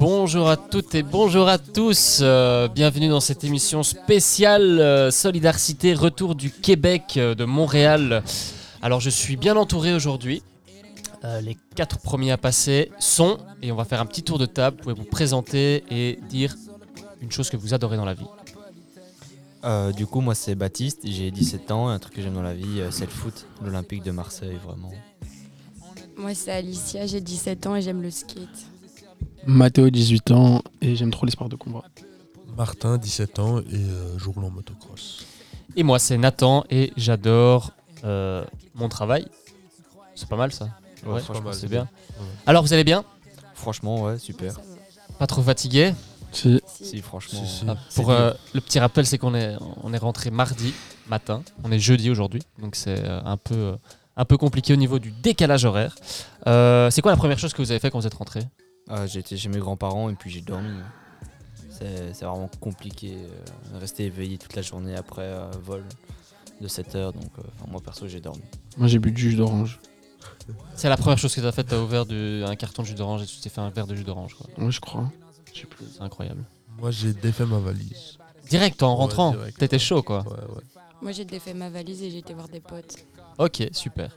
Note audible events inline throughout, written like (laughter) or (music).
Bonjour à toutes et bonjour à tous. Euh, bienvenue dans cette émission spéciale euh, Solidarité Retour du Québec euh, de Montréal. Alors je suis bien entouré aujourd'hui. Les quatre premiers à passer sont, et on va faire un petit tour de table, vous pouvez vous présenter et dire une chose que vous adorez dans la vie. Euh, du coup, moi, c'est Baptiste, j'ai 17 ans, et un truc que j'aime dans la vie, euh, c'est le foot, l'Olympique de Marseille, vraiment. Moi, c'est Alicia, j'ai 17 ans et j'aime le skate. Mathéo, 18 ans, et j'aime trop les sports de combat. Martin, 17 ans, et euh, je roule en motocross. Et moi c'est Nathan et j'adore euh, mon travail. C'est pas mal ça. Ouais, franchement, c'est bien. Ouais. Alors vous allez bien? Franchement, ouais, super. Pas trop fatigué? Si, franchement. Si, si. euh, Ah, Pour euh, le petit rappel, c'est qu'on est, on est rentré mardi matin. On est jeudi aujourd'hui, donc c'est euh, un peu, euh, un peu compliqué au niveau du décalage horaire. Euh, c'est quoi la première chose que vous avez fait quand vous êtes rentré? Ah, j'ai été chez mes grands-parents, et puis j'ai dormi. C'est c'est vraiment compliqué, euh, rester éveillé toute la journée après un vol de 7 heures, donc euh, moi, perso, j'ai dormi. Moi, j'ai bu du jus d'orange. C'est la première chose que tu as faite. Tu as ouvert du- un carton de jus d'orange et tu t'es fait un verre de jus d'orange. quoi. Ouais, je crois. Je sais plus. C'est incroyable. Moi, j'ai défait ma valise. Direct en rentrant, t'étais chaud quoi. Ouais, ouais. Moi, j'ai défait ma valise et j'ai été voir des potes. Ok, super.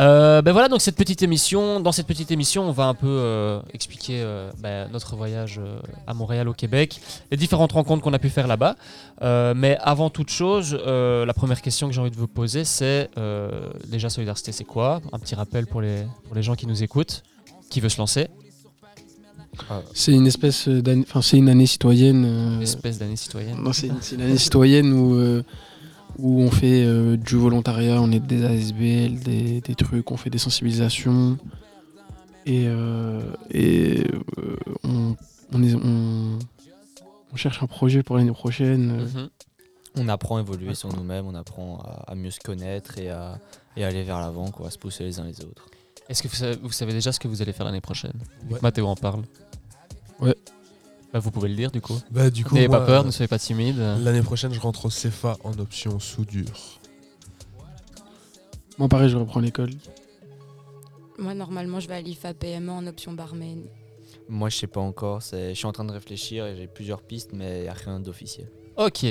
Euh, ben voilà, donc cette petite émission, dans cette petite émission, on va un peu euh, expliquer euh, ben, notre voyage euh, à Montréal, au Québec, les différentes rencontres qu'on a pu faire là-bas. Euh, mais avant toute chose, euh, la première question que j'ai envie de vous poser, c'est euh, déjà Solidarité, c'est quoi? Un petit rappel pour les, pour les gens qui nous écoutent. Qui veut se lancer C'est une espèce d'année. Enfin, c'est une année citoyenne. euh, Une espèce d'année citoyenne. Non, c'est une, c'est une année citoyenne où, euh, où on fait euh, du volontariat, on aide des ASBL, des, des trucs, on fait des sensibilisations. Et, euh, et euh, on, on, est- on- on cherche un projet pour l'année prochaine. Mhm. On apprend à évoluer sur nous-mêmes, on apprend à, à mieux se connaître et à, et aller vers l'avant, quoi, à se pousser les uns les autres. Est-ce que vous savez, vous savez déjà ce que vous allez faire l'année prochaine? Ouais. Mathéo en parle. Ouais. Bah, vous pouvez le dire du coup. Bah, du coup, N'ayez pas peur, euh, ne soyez pas timide. L'année prochaine, je rentre au CFA en option soudure. Moi, pareil, je reprends l'école. Moi, normalement, je vais à l'IFA PME en option barman. Moi, je sais pas encore, je suis en train de réfléchir et j'ai plusieurs pistes, mais il a rien d'officiel. Ok.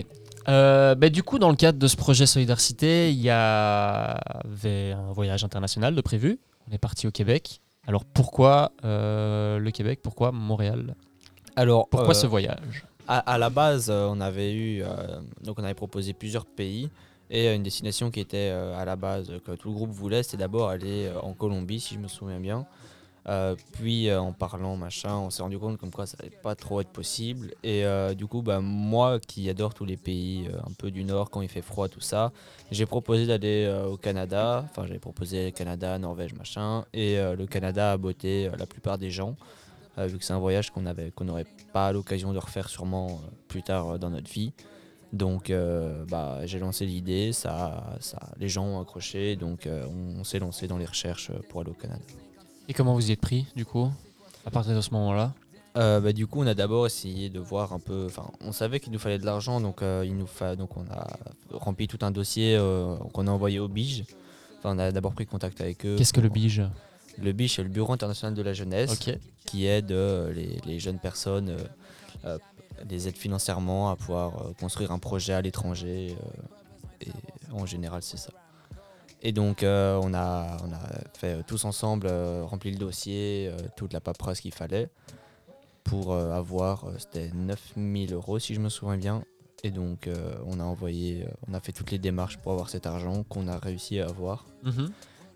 Euh, bah, du coup, dans le cadre de ce projet Solidarité, il y avait un voyage international de prévu. On est parti au Québec. Alors pourquoi euh, le Québec Pourquoi Montréal? Alors, Pourquoi euh, ce voyage? à, à la base, euh, on avait eu, euh, donc on avait proposé plusieurs pays et euh, une destination qui était euh, à la base euh, que tout le groupe voulait, c'était d'abord aller euh, en Colombie, si je me souviens bien. Euh, puis euh, en parlant machin, on s'est rendu compte comme quoi ça allait pas trop être possible. Et euh, du coup, bah, moi qui adore tous les pays un peu du nord quand il fait froid, tout ça, j'ai proposé d'aller au Canada. Enfin, j'avais proposé Canada, Norvège, machin. Et le Canada a botté la plupart des gens, vu que c'est un voyage qu'on avait, qu'on n'aurait pas l'occasion de refaire sûrement plus tard dans notre vie. Donc, euh, bah, j'ai lancé l'idée, ça, ça, les gens ont accroché, donc on, s'est lancé dans les recherches pour aller au Canada. Et comment vous y êtes pris du coup À partir de ce moment-là? Euh, bah, du coup, on a d'abord essayé de voir un peu. Enfin, on savait qu'il nous fallait de l'argent, donc euh, il nous fa... donc on a rempli tout un dossier euh, qu'on a envoyé au BIGE. Enfin, on a d'abord pris contact avec eux. Qu'est-ce que le BIGE? Le BIGE, c'est le Bureau international de la jeunesse, qui aide les, les jeunes personnes, les aide financièrement à pouvoir construire un projet à l'étranger. et en général, c'est ça. Et donc, euh, on, a, on a fait euh, tous ensemble, euh, rempli le dossier, euh, toute la paperasse qu'il fallait pour euh, avoir, euh, c'était 9000 euros si je me souviens bien. Et donc, euh, on a envoyé, euh, on a fait toutes les démarches pour avoir cet argent qu'on a réussi à avoir. Mhm.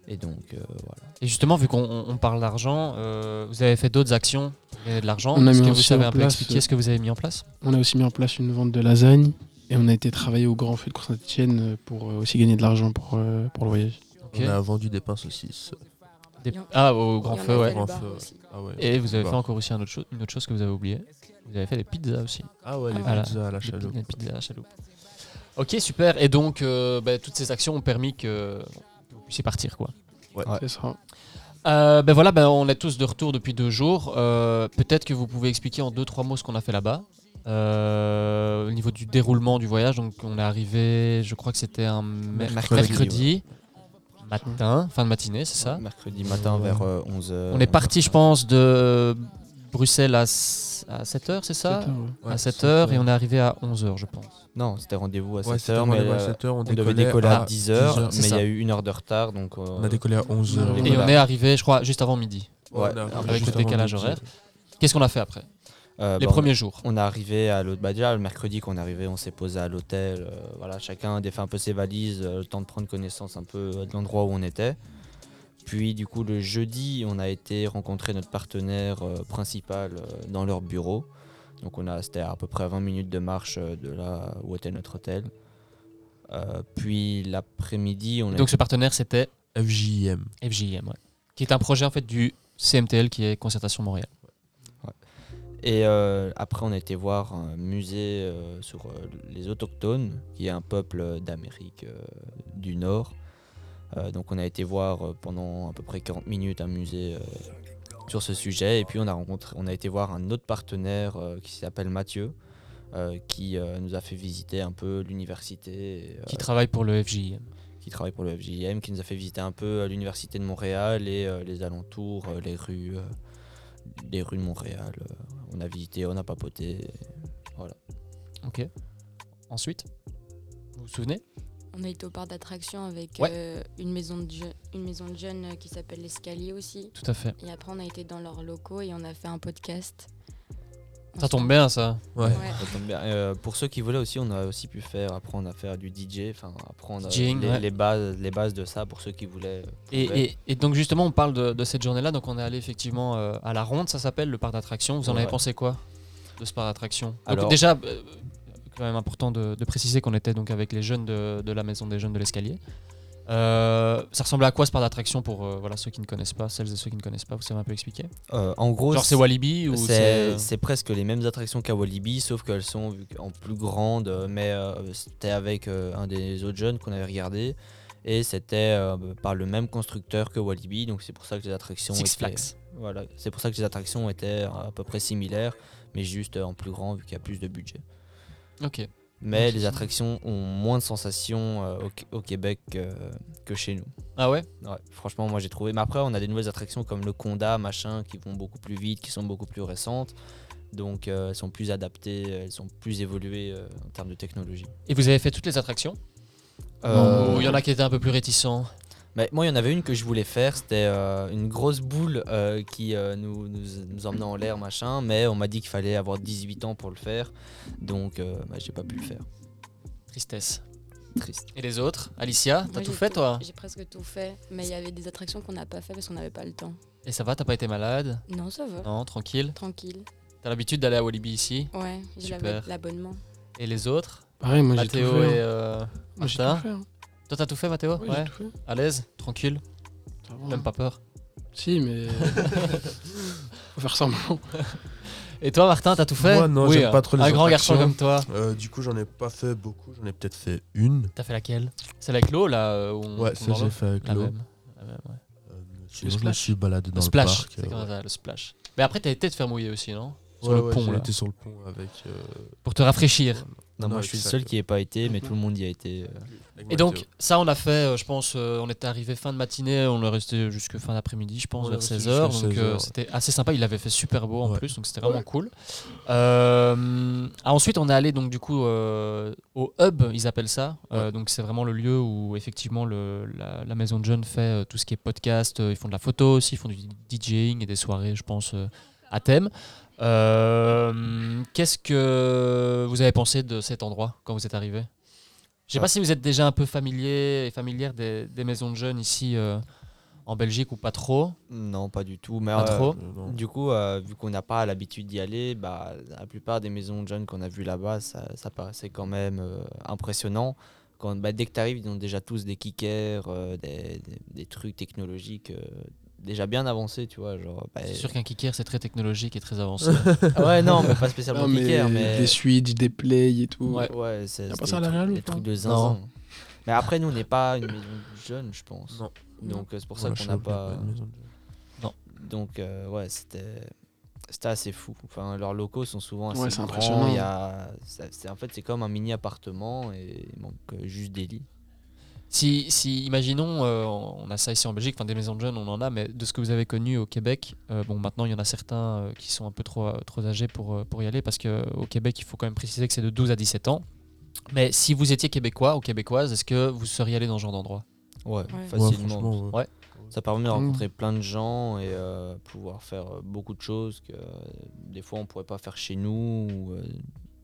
Et donc, euh, voilà. Et justement, vu qu'on on- on parle d'argent, euh, vous avez fait d'autres actions pour gagner de l'argent. On a Est-ce mis que vous savez un peu place, expliquer ce que vous avez mis en place? On a aussi mis en place une vente de lasagne. Et on a été travailler au Grand Feu de Saint-Etienne pour euh, aussi gagner de l'argent pour, euh, pour le voyage. On a vendu des pains saucisses. Des- Ah, au grand feu, ouais. Grand. Ah ouais. Et vous avez Bah. fait encore aussi un autre chose, une autre chose que vous avez oublié. Vous avez fait des pizzas aussi. Ah ouais, les Voilà. pizzas à la chaloupe. des pizzas à la chaloupe. Ok, super. Et donc, euh, bah, toutes ces actions ont permis que vous puissiez partir, quoi. Ouais. C'est ça. Euh, ben voilà, ben on est tous de retour depuis deux jours. Euh, Peut-être que vous pouvez expliquer en deux, trois mots ce qu'on a fait là-bas. Euh, au niveau du déroulement du voyage, donc on est arrivé, je crois que c'était un mer- Mercredi, mercredi, matin, fin de matinée, c'est ça Mercredi matin Ouais. vers 11h. On est parti, je pense, de Bruxelles à, 7h, c'est ça Sept heures, ouais. À Ouais, 7h et on est arrivé à 11h, je pense. Non, c'était rendez-vous à Ouais, 7h, c'était mais rendez-vous à euh, 7h, on, on devait décoller à à 10h, 10h, mais il y a eu une heure de retard, donc... euh, On a décollé à 11h. Et Et on est arrivé, je crois, juste avant midi. Ouais, avec le décalage horaire. Qu'est-ce qu'on a fait après? Euh, Les bah, on- premiers jours. On est arrivé à l'autre bah déjà le mercredi qu'on est arrivé, on s'est posé à l'hôtel. euh, voilà, chacun a défait un peu ses valises, euh, le temps de prendre connaissance un peu de l'endroit où on était. Puis du coup le jeudi, on a été rencontrer notre partenaire euh, principal euh, dans leur bureau. Donc on a c'était à peu près à 20 minutes de marche euh, de là où était notre hôtel. Euh, puis l'après-midi, on a Donc ce partenaire, c'était FJM. FJM, ouais. qui est un projet en fait du CMTL, qui est Concertation Montréal. Et euh, après, on a été voir un musée euh, sur euh, les autochtones, qui est un peuple d'Amérique du Nord. Donc, on a été voir pendant à peu près 40 minutes un musée sur ce sujet. Et puis, on a, rencontré, on a été voir un autre partenaire qui s'appelle Mathieu, qui nous a fait visiter un peu l'université. qui travaille pour le FJM. qui travaille pour le FJM, qui nous a fait visiter un peu l'université de Montréal et les alentours, les rues, les rues de Montréal. On a visité, on a papoté. Ok. Ensuite, vous vous souvenez? On a été au parc d'attractions avec Ouais. euh, une, maison de une maison de jeunes euh, qui s'appelle l'Escalier aussi. Tout à fait. Et après, on a été dans leurs locaux et on a fait un podcast. Ça tombe bien, ça. Ouais. Ouais. Ça tombe bien. Euh, pour ceux qui voulaient aussi, on a aussi pu faire apprendre à faire du DJ, enfin apprendre euh, DJing, les, ouais. les bases, les bases de ça pour ceux qui voulaient. euh, Et, et- et donc justement, on parle de, de cette journée-là. Donc on est allé effectivement euh, à la Ronde, ça s'appelle le parc d'attractions. Vous en Ouais. avez pensé quoi de ce parc d'attractions? Donc Alors- déjà, euh, quand même important de, de préciser qu'on était donc avec les jeunes de, de la maison des jeunes de l'escalier. Euh, ça ressemble à quoi ce parc d'attractions pour euh, voilà ceux qui ne connaissent pas, celles et ceux qui ne connaissent pas, vous savez un peu expliquer Euh, en gros, Genre c'est Walibi ou c'est C'est presque les mêmes attractions qu'à Walibi, sauf qu'elles sont en plus grandes. Mais c'était avec un des autres jeunes qu'on avait regardé. Et c'était par le même constructeur que Walibi. Donc c'est pour ça que les attractions Six étaient, Flags voilà, c'est pour ça que les attractions étaient à peu près similaires, mais juste en plus grand vu qu'il y a plus de budget. Ok. Mais les attractions ont moins de sensations euh, au, Qu- au Québec euh, que chez nous. Ah ouais? Ouais, franchement, moi j'ai trouvé. Mais après, on a des nouvelles attractions comme le Conda, machin, qui vont beaucoup plus vite, qui sont beaucoup plus récentes. Donc euh, elles sont plus adaptées, elles sont plus évoluées en termes de technologie. Et vous avez fait toutes les attractions? Ou il y en a qui étaient un peu plus réticents? Mais moi, il y en avait une que je voulais faire, c'était euh, une grosse boule euh, qui euh, nous, nous, nous emmenait en l'air, machin. Mais on m'a dit qu'il fallait avoir 18 ans pour le faire. Donc euh, bah, j'ai pas pu le faire. Tristesse. Triste. Et les autres? Alicia, t'as tout fait toi? J'ai presque tout fait, mais il y avait des attractions qu'on n'a pas fait parce qu'on n'avait pas le temps. Et ça va, t'as pas été malade? Non, ça va. Non, tranquille? Tranquille. T'as l'habitude d'aller à Walibi ici? Ouais, j'ai l'abonnement. Et les autres? Pareil, moi j'ai tout Mathéo fait. et hein. euh, Moi, Toi, t'as tout fait, Mathéo Ouais, Ouais. tout fait. À l'aise Tranquille Ça va, Même hein. pas peur Si, mais. (laughs) Faut faire semblant. Et toi, Martin, t'as tout fait Moi, non, Oui, j'aime pas trop les Un grand garçon attractions. comme toi. Euh, du coup, j'en ai pas fait beaucoup, j'en ai peut-être fait une. T'as fait laquelle? Celle avec l'eau, là euh, où on Ouais, tombe ça j'ai l'eau fait avec La l'eau. même. La même, ouais. Euh, sinon, je me splash. suis baladé dans Le le, splash, parc. c'est euh, ça, le splash? Mais après, t'as été te faire mouiller aussi, non? Sur ouais, le ouais, pont, j'ai là. été sur le pont avec. euh, Pour te rafraîchir. Non, moi je suis le seul qui n'y ait pas été, mais tout le monde y a été. euh. Et donc, ça, on a fait, euh, je pense, euh, on était arrivé fin de matinée, on est resté jusque fin d'après-midi, je pense, Ouais, vers resté 16h. jusqu'à Donc, 16 euh, heures. c'était assez sympa. Il avait fait super beau en Ouais. plus, donc c'était vraiment Ouais. cool. Euh, ah, ensuite, on est allé, donc, du coup, euh, au hub, ils appellent ça. Euh, donc, c'est vraiment le lieu où, effectivement, le, la, la maison de jeunes fait euh, tout ce qui est podcast. euh, ils font de la photo aussi, ils font du DJing et des soirées, je pense, euh, à thème. Euh, Qu'est-ce que vous avez pensé de cet endroit quand vous êtes arrivé? Je sais Ouais. pas si vous êtes déjà un peu familier et familière des, des maisons de jeunes ici euh, en Belgique ou pas trop. Non, pas du tout. Mais Pas euh, trop. Du coup, vu qu'on n'a pas l'habitude d'y aller, bah, la plupart des maisons de jeunes qu'on a vues là-bas, ça, ça paraissait quand même impressionnant. Quand, bah, dès que tu arrives, ils ont déjà tous des kickers, des, des- des trucs technologiques déjà bien avancés, tu vois. Genre, bah, C'est sûr qu'un kicker c'est très technologique et très avancé. (laughs) ah ouais, non, mais pas spécialement Non, mais kicker, mais. Des switches, des plays et tout. Ouais. Ouais, c'est Y a pas ça à des la trucs- ou de Non. zinzin. Mais après, nous, on n'est pas une maison de jeunes, je pense. Non. Donc, euh, c'est pour ça qu'on n'a pas. de de- Donc, euh, ouais, c'était. c'était assez fou. Enfin, leurs locaux sont souvent assez Ouais, c'est grands. impressionnant. Il y a, en fait, c'est comme un mini appartement et il manque euh, juste des lits. Si, si imaginons, euh, on a ça ici en Belgique, enfin des maisons de jeunes, on en a, mais de ce que vous avez connu au Québec, euh, bon, maintenant il y en a certains euh, qui sont un peu trop, trop âgés pour, pour y aller, parce qu'au Québec, il faut quand même préciser que c'est de 12 à 17 ans. Mais si vous étiez québécois ou québécoise, est-ce que vous seriez allé dans ce genre d'endroit? Ouais, facilement. ouais. Ça permet de Mm. rencontrer plein de gens et euh, pouvoir faire beaucoup de choses que euh, des fois on pourrait pas faire chez nous ou euh,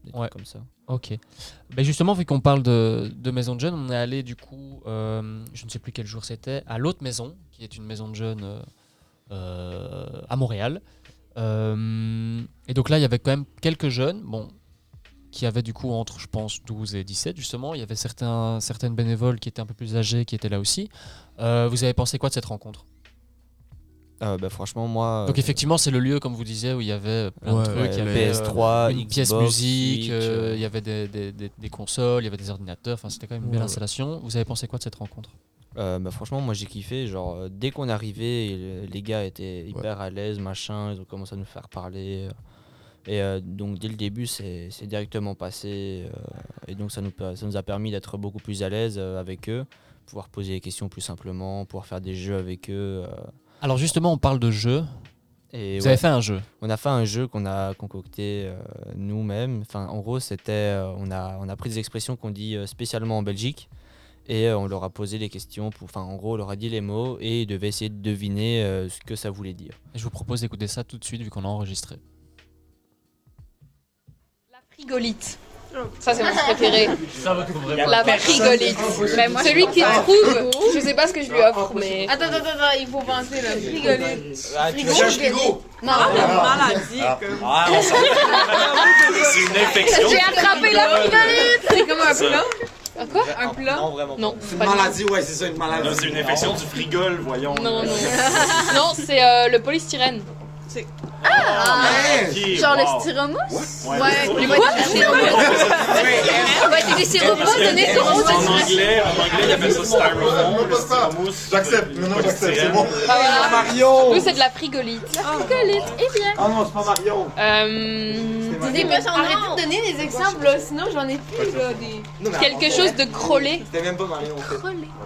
des Ouais. trucs comme ça. Ok. Ben justement, vu qu'on parle de, de maison de jeunes, on est allé du coup, euh, je ne sais plus quel jour c'était, à l'autre maison, qui est une maison de jeunes euh, euh, à Montréal. Euh, et donc là, il y avait quand même quelques jeunes, bon, qui avaient du coup entre, je pense, 12 et 17 justement. Il y avait certains, certaines bénévoles qui étaient un peu plus âgés qui étaient là aussi. Vous avez pensé quoi de cette rencontre? Euh, bah, franchement, moi. Donc euh, effectivement, c'est le lieu, comme vous disiez, où il y avait plein Ouais, de trucs. ouais, il y avait, euh, PS3, une pièce musique, euh, euh, il y avait des, des- des- des consoles, il y avait des ordinateurs, enfin c'était quand même une belle Ouais. installation. Vous avez pensé quoi de cette rencontre? Euh, bah, franchement, moi j'ai kiffé. Genre, euh, dès qu'on est arrivé, les gars étaient hyper à l'aise, machin. Ils ont commencé à nous faire parler. euh, et euh, donc, dès le début, c'est directement passé. euh, et donc, ça nous, per- ça nous a permis d'être beaucoup plus à l'aise euh, avec eux, pouvoir poser des questions plus simplement, pouvoir faire des jeux avec eux. Alors justement, on parle de jeu. et Vous ouais, avez fait un jeu. on a fait un jeu qu'on a concocté euh, nous-mêmes. Enfin, en gros, c'était, euh, on, a, on a pris des expressions qu'on dit euh, spécialement en Belgique et euh, on leur a posé les questions. Pour, enfin, en gros, on leur a dit les mots et ils devaient essayer de deviner euh, ce que ça voulait dire. Et je vous propose d'écouter ça tout de suite vu qu'on a enregistré. La frigolite. Ça, c'est mon préféré. La frigolite. Celui qui trouve, je sais pas ce que je lui offre, mais. Attends, attends, attends, il faut penser là. Frigolite. Ah, Frigo, frigo. Non, maladie. C'est une infection. J'ai attrapé la frigolite C'est comme un plat. Ah, quoi? Un plat. vraiment. Non, C'est une maladie, ouais, c'est ça, une maladie. Non, c'est une infection du frigole, voyons. Non, non. (laughs) non, c'est euh, le polystyrène. Hey! Ok, Genre wow. le styromousse? Ouais, Ouais, du quoi Du styromousse. Ouais, du styromousse, donner En styromousse. anglais, en anglais, ils appellent ça styromousse. J'accepte, non, non, j'accepte, c'est bon. Ah, voilà. Mario! Nous, c'est de la frigolite. La frigolite, eh bien. Ah non, c'est pas Mario! Euh, Dis pas ça, arrêtez de donner des exemples sinon j'en ai plus là. Des... Quelque chose de crôlé. C'était même pas Mario, en fait.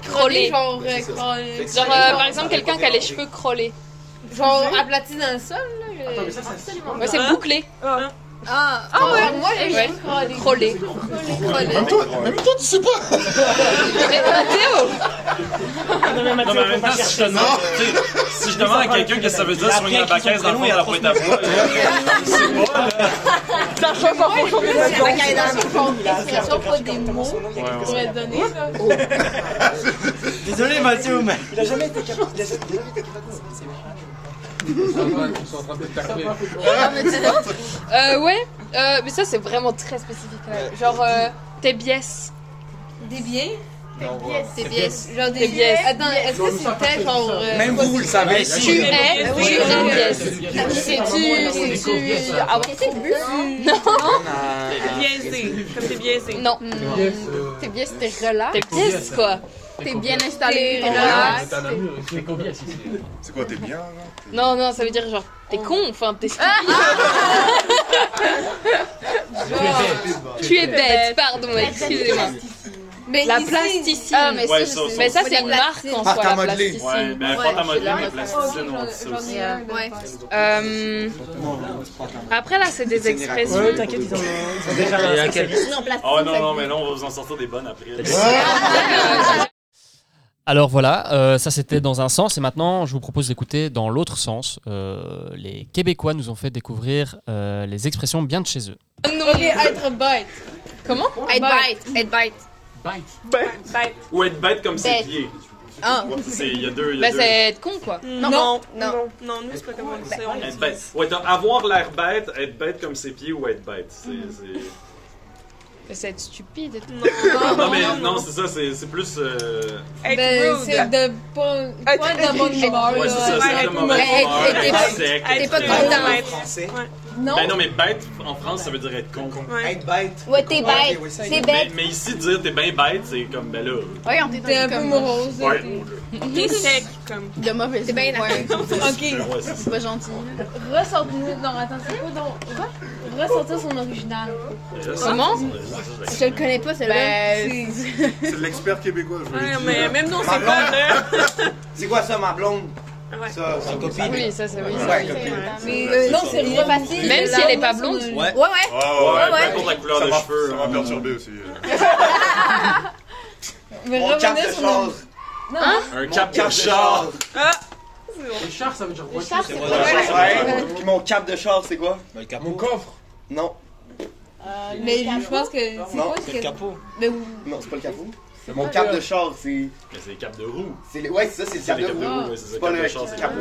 Crôlé. Genre, euh, crôlé. Genre, euh, par exemple, quelqu'un qui a les cheveux crôlés. Genre aplati dans le sol là. je- Attends, mais ça, c'est. Ouais, c'est bouclé. Ah, ah ouais, moi j'ai Ouais. crôlé. Crôlé. Même toi, même toi, tu sais pas! Mais, euh, Théo Non, mais en même temps, si je, te demande, si je demande à quelqu'un qu'est-ce que ça veut dire soigner la bacaise dans le fond de la pointe à je sais pas. là. C'est la dans le fond. Ce sont pas des mots pourrais te donner là. Désolé, Mathieu, mais. Euh, ouais. Euh, mais ça, c'est vraiment très spécifique. Genre, euh, tes biès. Des biens Tes biès. Genre Des des biais. biais. Attends, est-ce que c'était genre. euh, Même vous, vous le savez. Tu es oui, tu es une biès. C'est-tu. C'est-tu. Avoir été bu Biaisé, comme t'es biaisé. Non. T'es bien, c'était relax. Tes biès, quoi. T'es bien installé. T'es relax. C'est quoi, t'es bien, là? Non, non, ça veut dire genre, t'es con, enfin, t'es (laughs) stupide. Tu es bête, pardon, excusez-moi. Mais La ici- plasticine. Ah, mais Ouais, ça. Mais ça, c'est une marque plasticine. en Pâte soi, la plasticine. Ouais, Ouais, pâte à modeler, la- mais plasticine, on dit ça J'en aussi. ai un. Ouais. Euh, Après, là, c'est des expressions. t'inquiète, ils ont, déjà un plastique. Oh non, non, mais là, on va vous en sortir des bonnes après. (laughs) Alors voilà, euh, ça c'était dans un sens et maintenant je vous propose d'écouter dans l'autre sens. Euh, les Québécois nous ont fait découvrir euh, les expressions bien de chez eux. Non. Ok, être bête. Comment? Être bête. Être bête. Ou être bête comme ses pieds. Ah. C'est- Il y a deux. il y a deux. c'est être con, quoi. Non, Non. non, non, nous c'est pas comme on dit ça. on Être dit- bête. Ouais, avoir l'air bête, être bête comme ses pieds ou être bête. C'est. c'est- Mais c'est être stupide. Non, mais non, c'est ça, c'est c'est plus. euh, Ben, rude. c'est de pas, pas de bonne (laughs) humeur. Ouais, c'est ça, c'est Être de mauvaise humeur. T'es être pas- sec, T'es pas être- content. français. Non? Ben non, mais bête, en France, ça veut dire être con. Être bête. Ouais, t'es Ouais, bête. c'est bête. Mais, mais ici, dire t'es bien bête, c'est comme, ben là. Ouais, on T'es un peu morose. Ouais. t'es- T'es sec, comme. De mauvaise T'es bien (laughs) ouais. Ok. Ouais, c'est. Pas gentil. Ressorte-nous. Non, attends, c'est quoi donc? Re- Ressortir son original. Comment? Je le connais pas, celle-là. Ben, C'est- C'est l'expert québécois, je veux Ouais, dire. mais même nous, on Ma sait pas. (laughs) C'est quoi ça, ma blonde? Ouais. Ça, ça copine. Oui, ça c'est oui. ça, Ouais, copine. Mais euh, non, c'est rien facile. Même si elle est pas blonde. Ouais. Ouais, ouais. Ouais, Ouais, ouais, peu importe la couleur Ça de m'a- cheveux. Ça m'a hein. perturbé aussi. euh. (laughs) Mais Mon cap revenez de sur char. nos... Non, Un Mon cap de char. Ah! Le char, ça veut dire le char, c'est Ouais. pas Ouais. Puis mon cap de char, c'est quoi? Mon coffre Non. Mais je pense que c'est Non, quoi c'est ce le que... capot. Mais où? Non, c'est pas le capot. Mon cap de char, c'est. Mais c'est les capes de roue. c'est les- Ouais, c'est ça, c'est le C'est cap les de capes de roue. roue, ouais, c'est ça. C'est pas cap de le char, c'est le capot.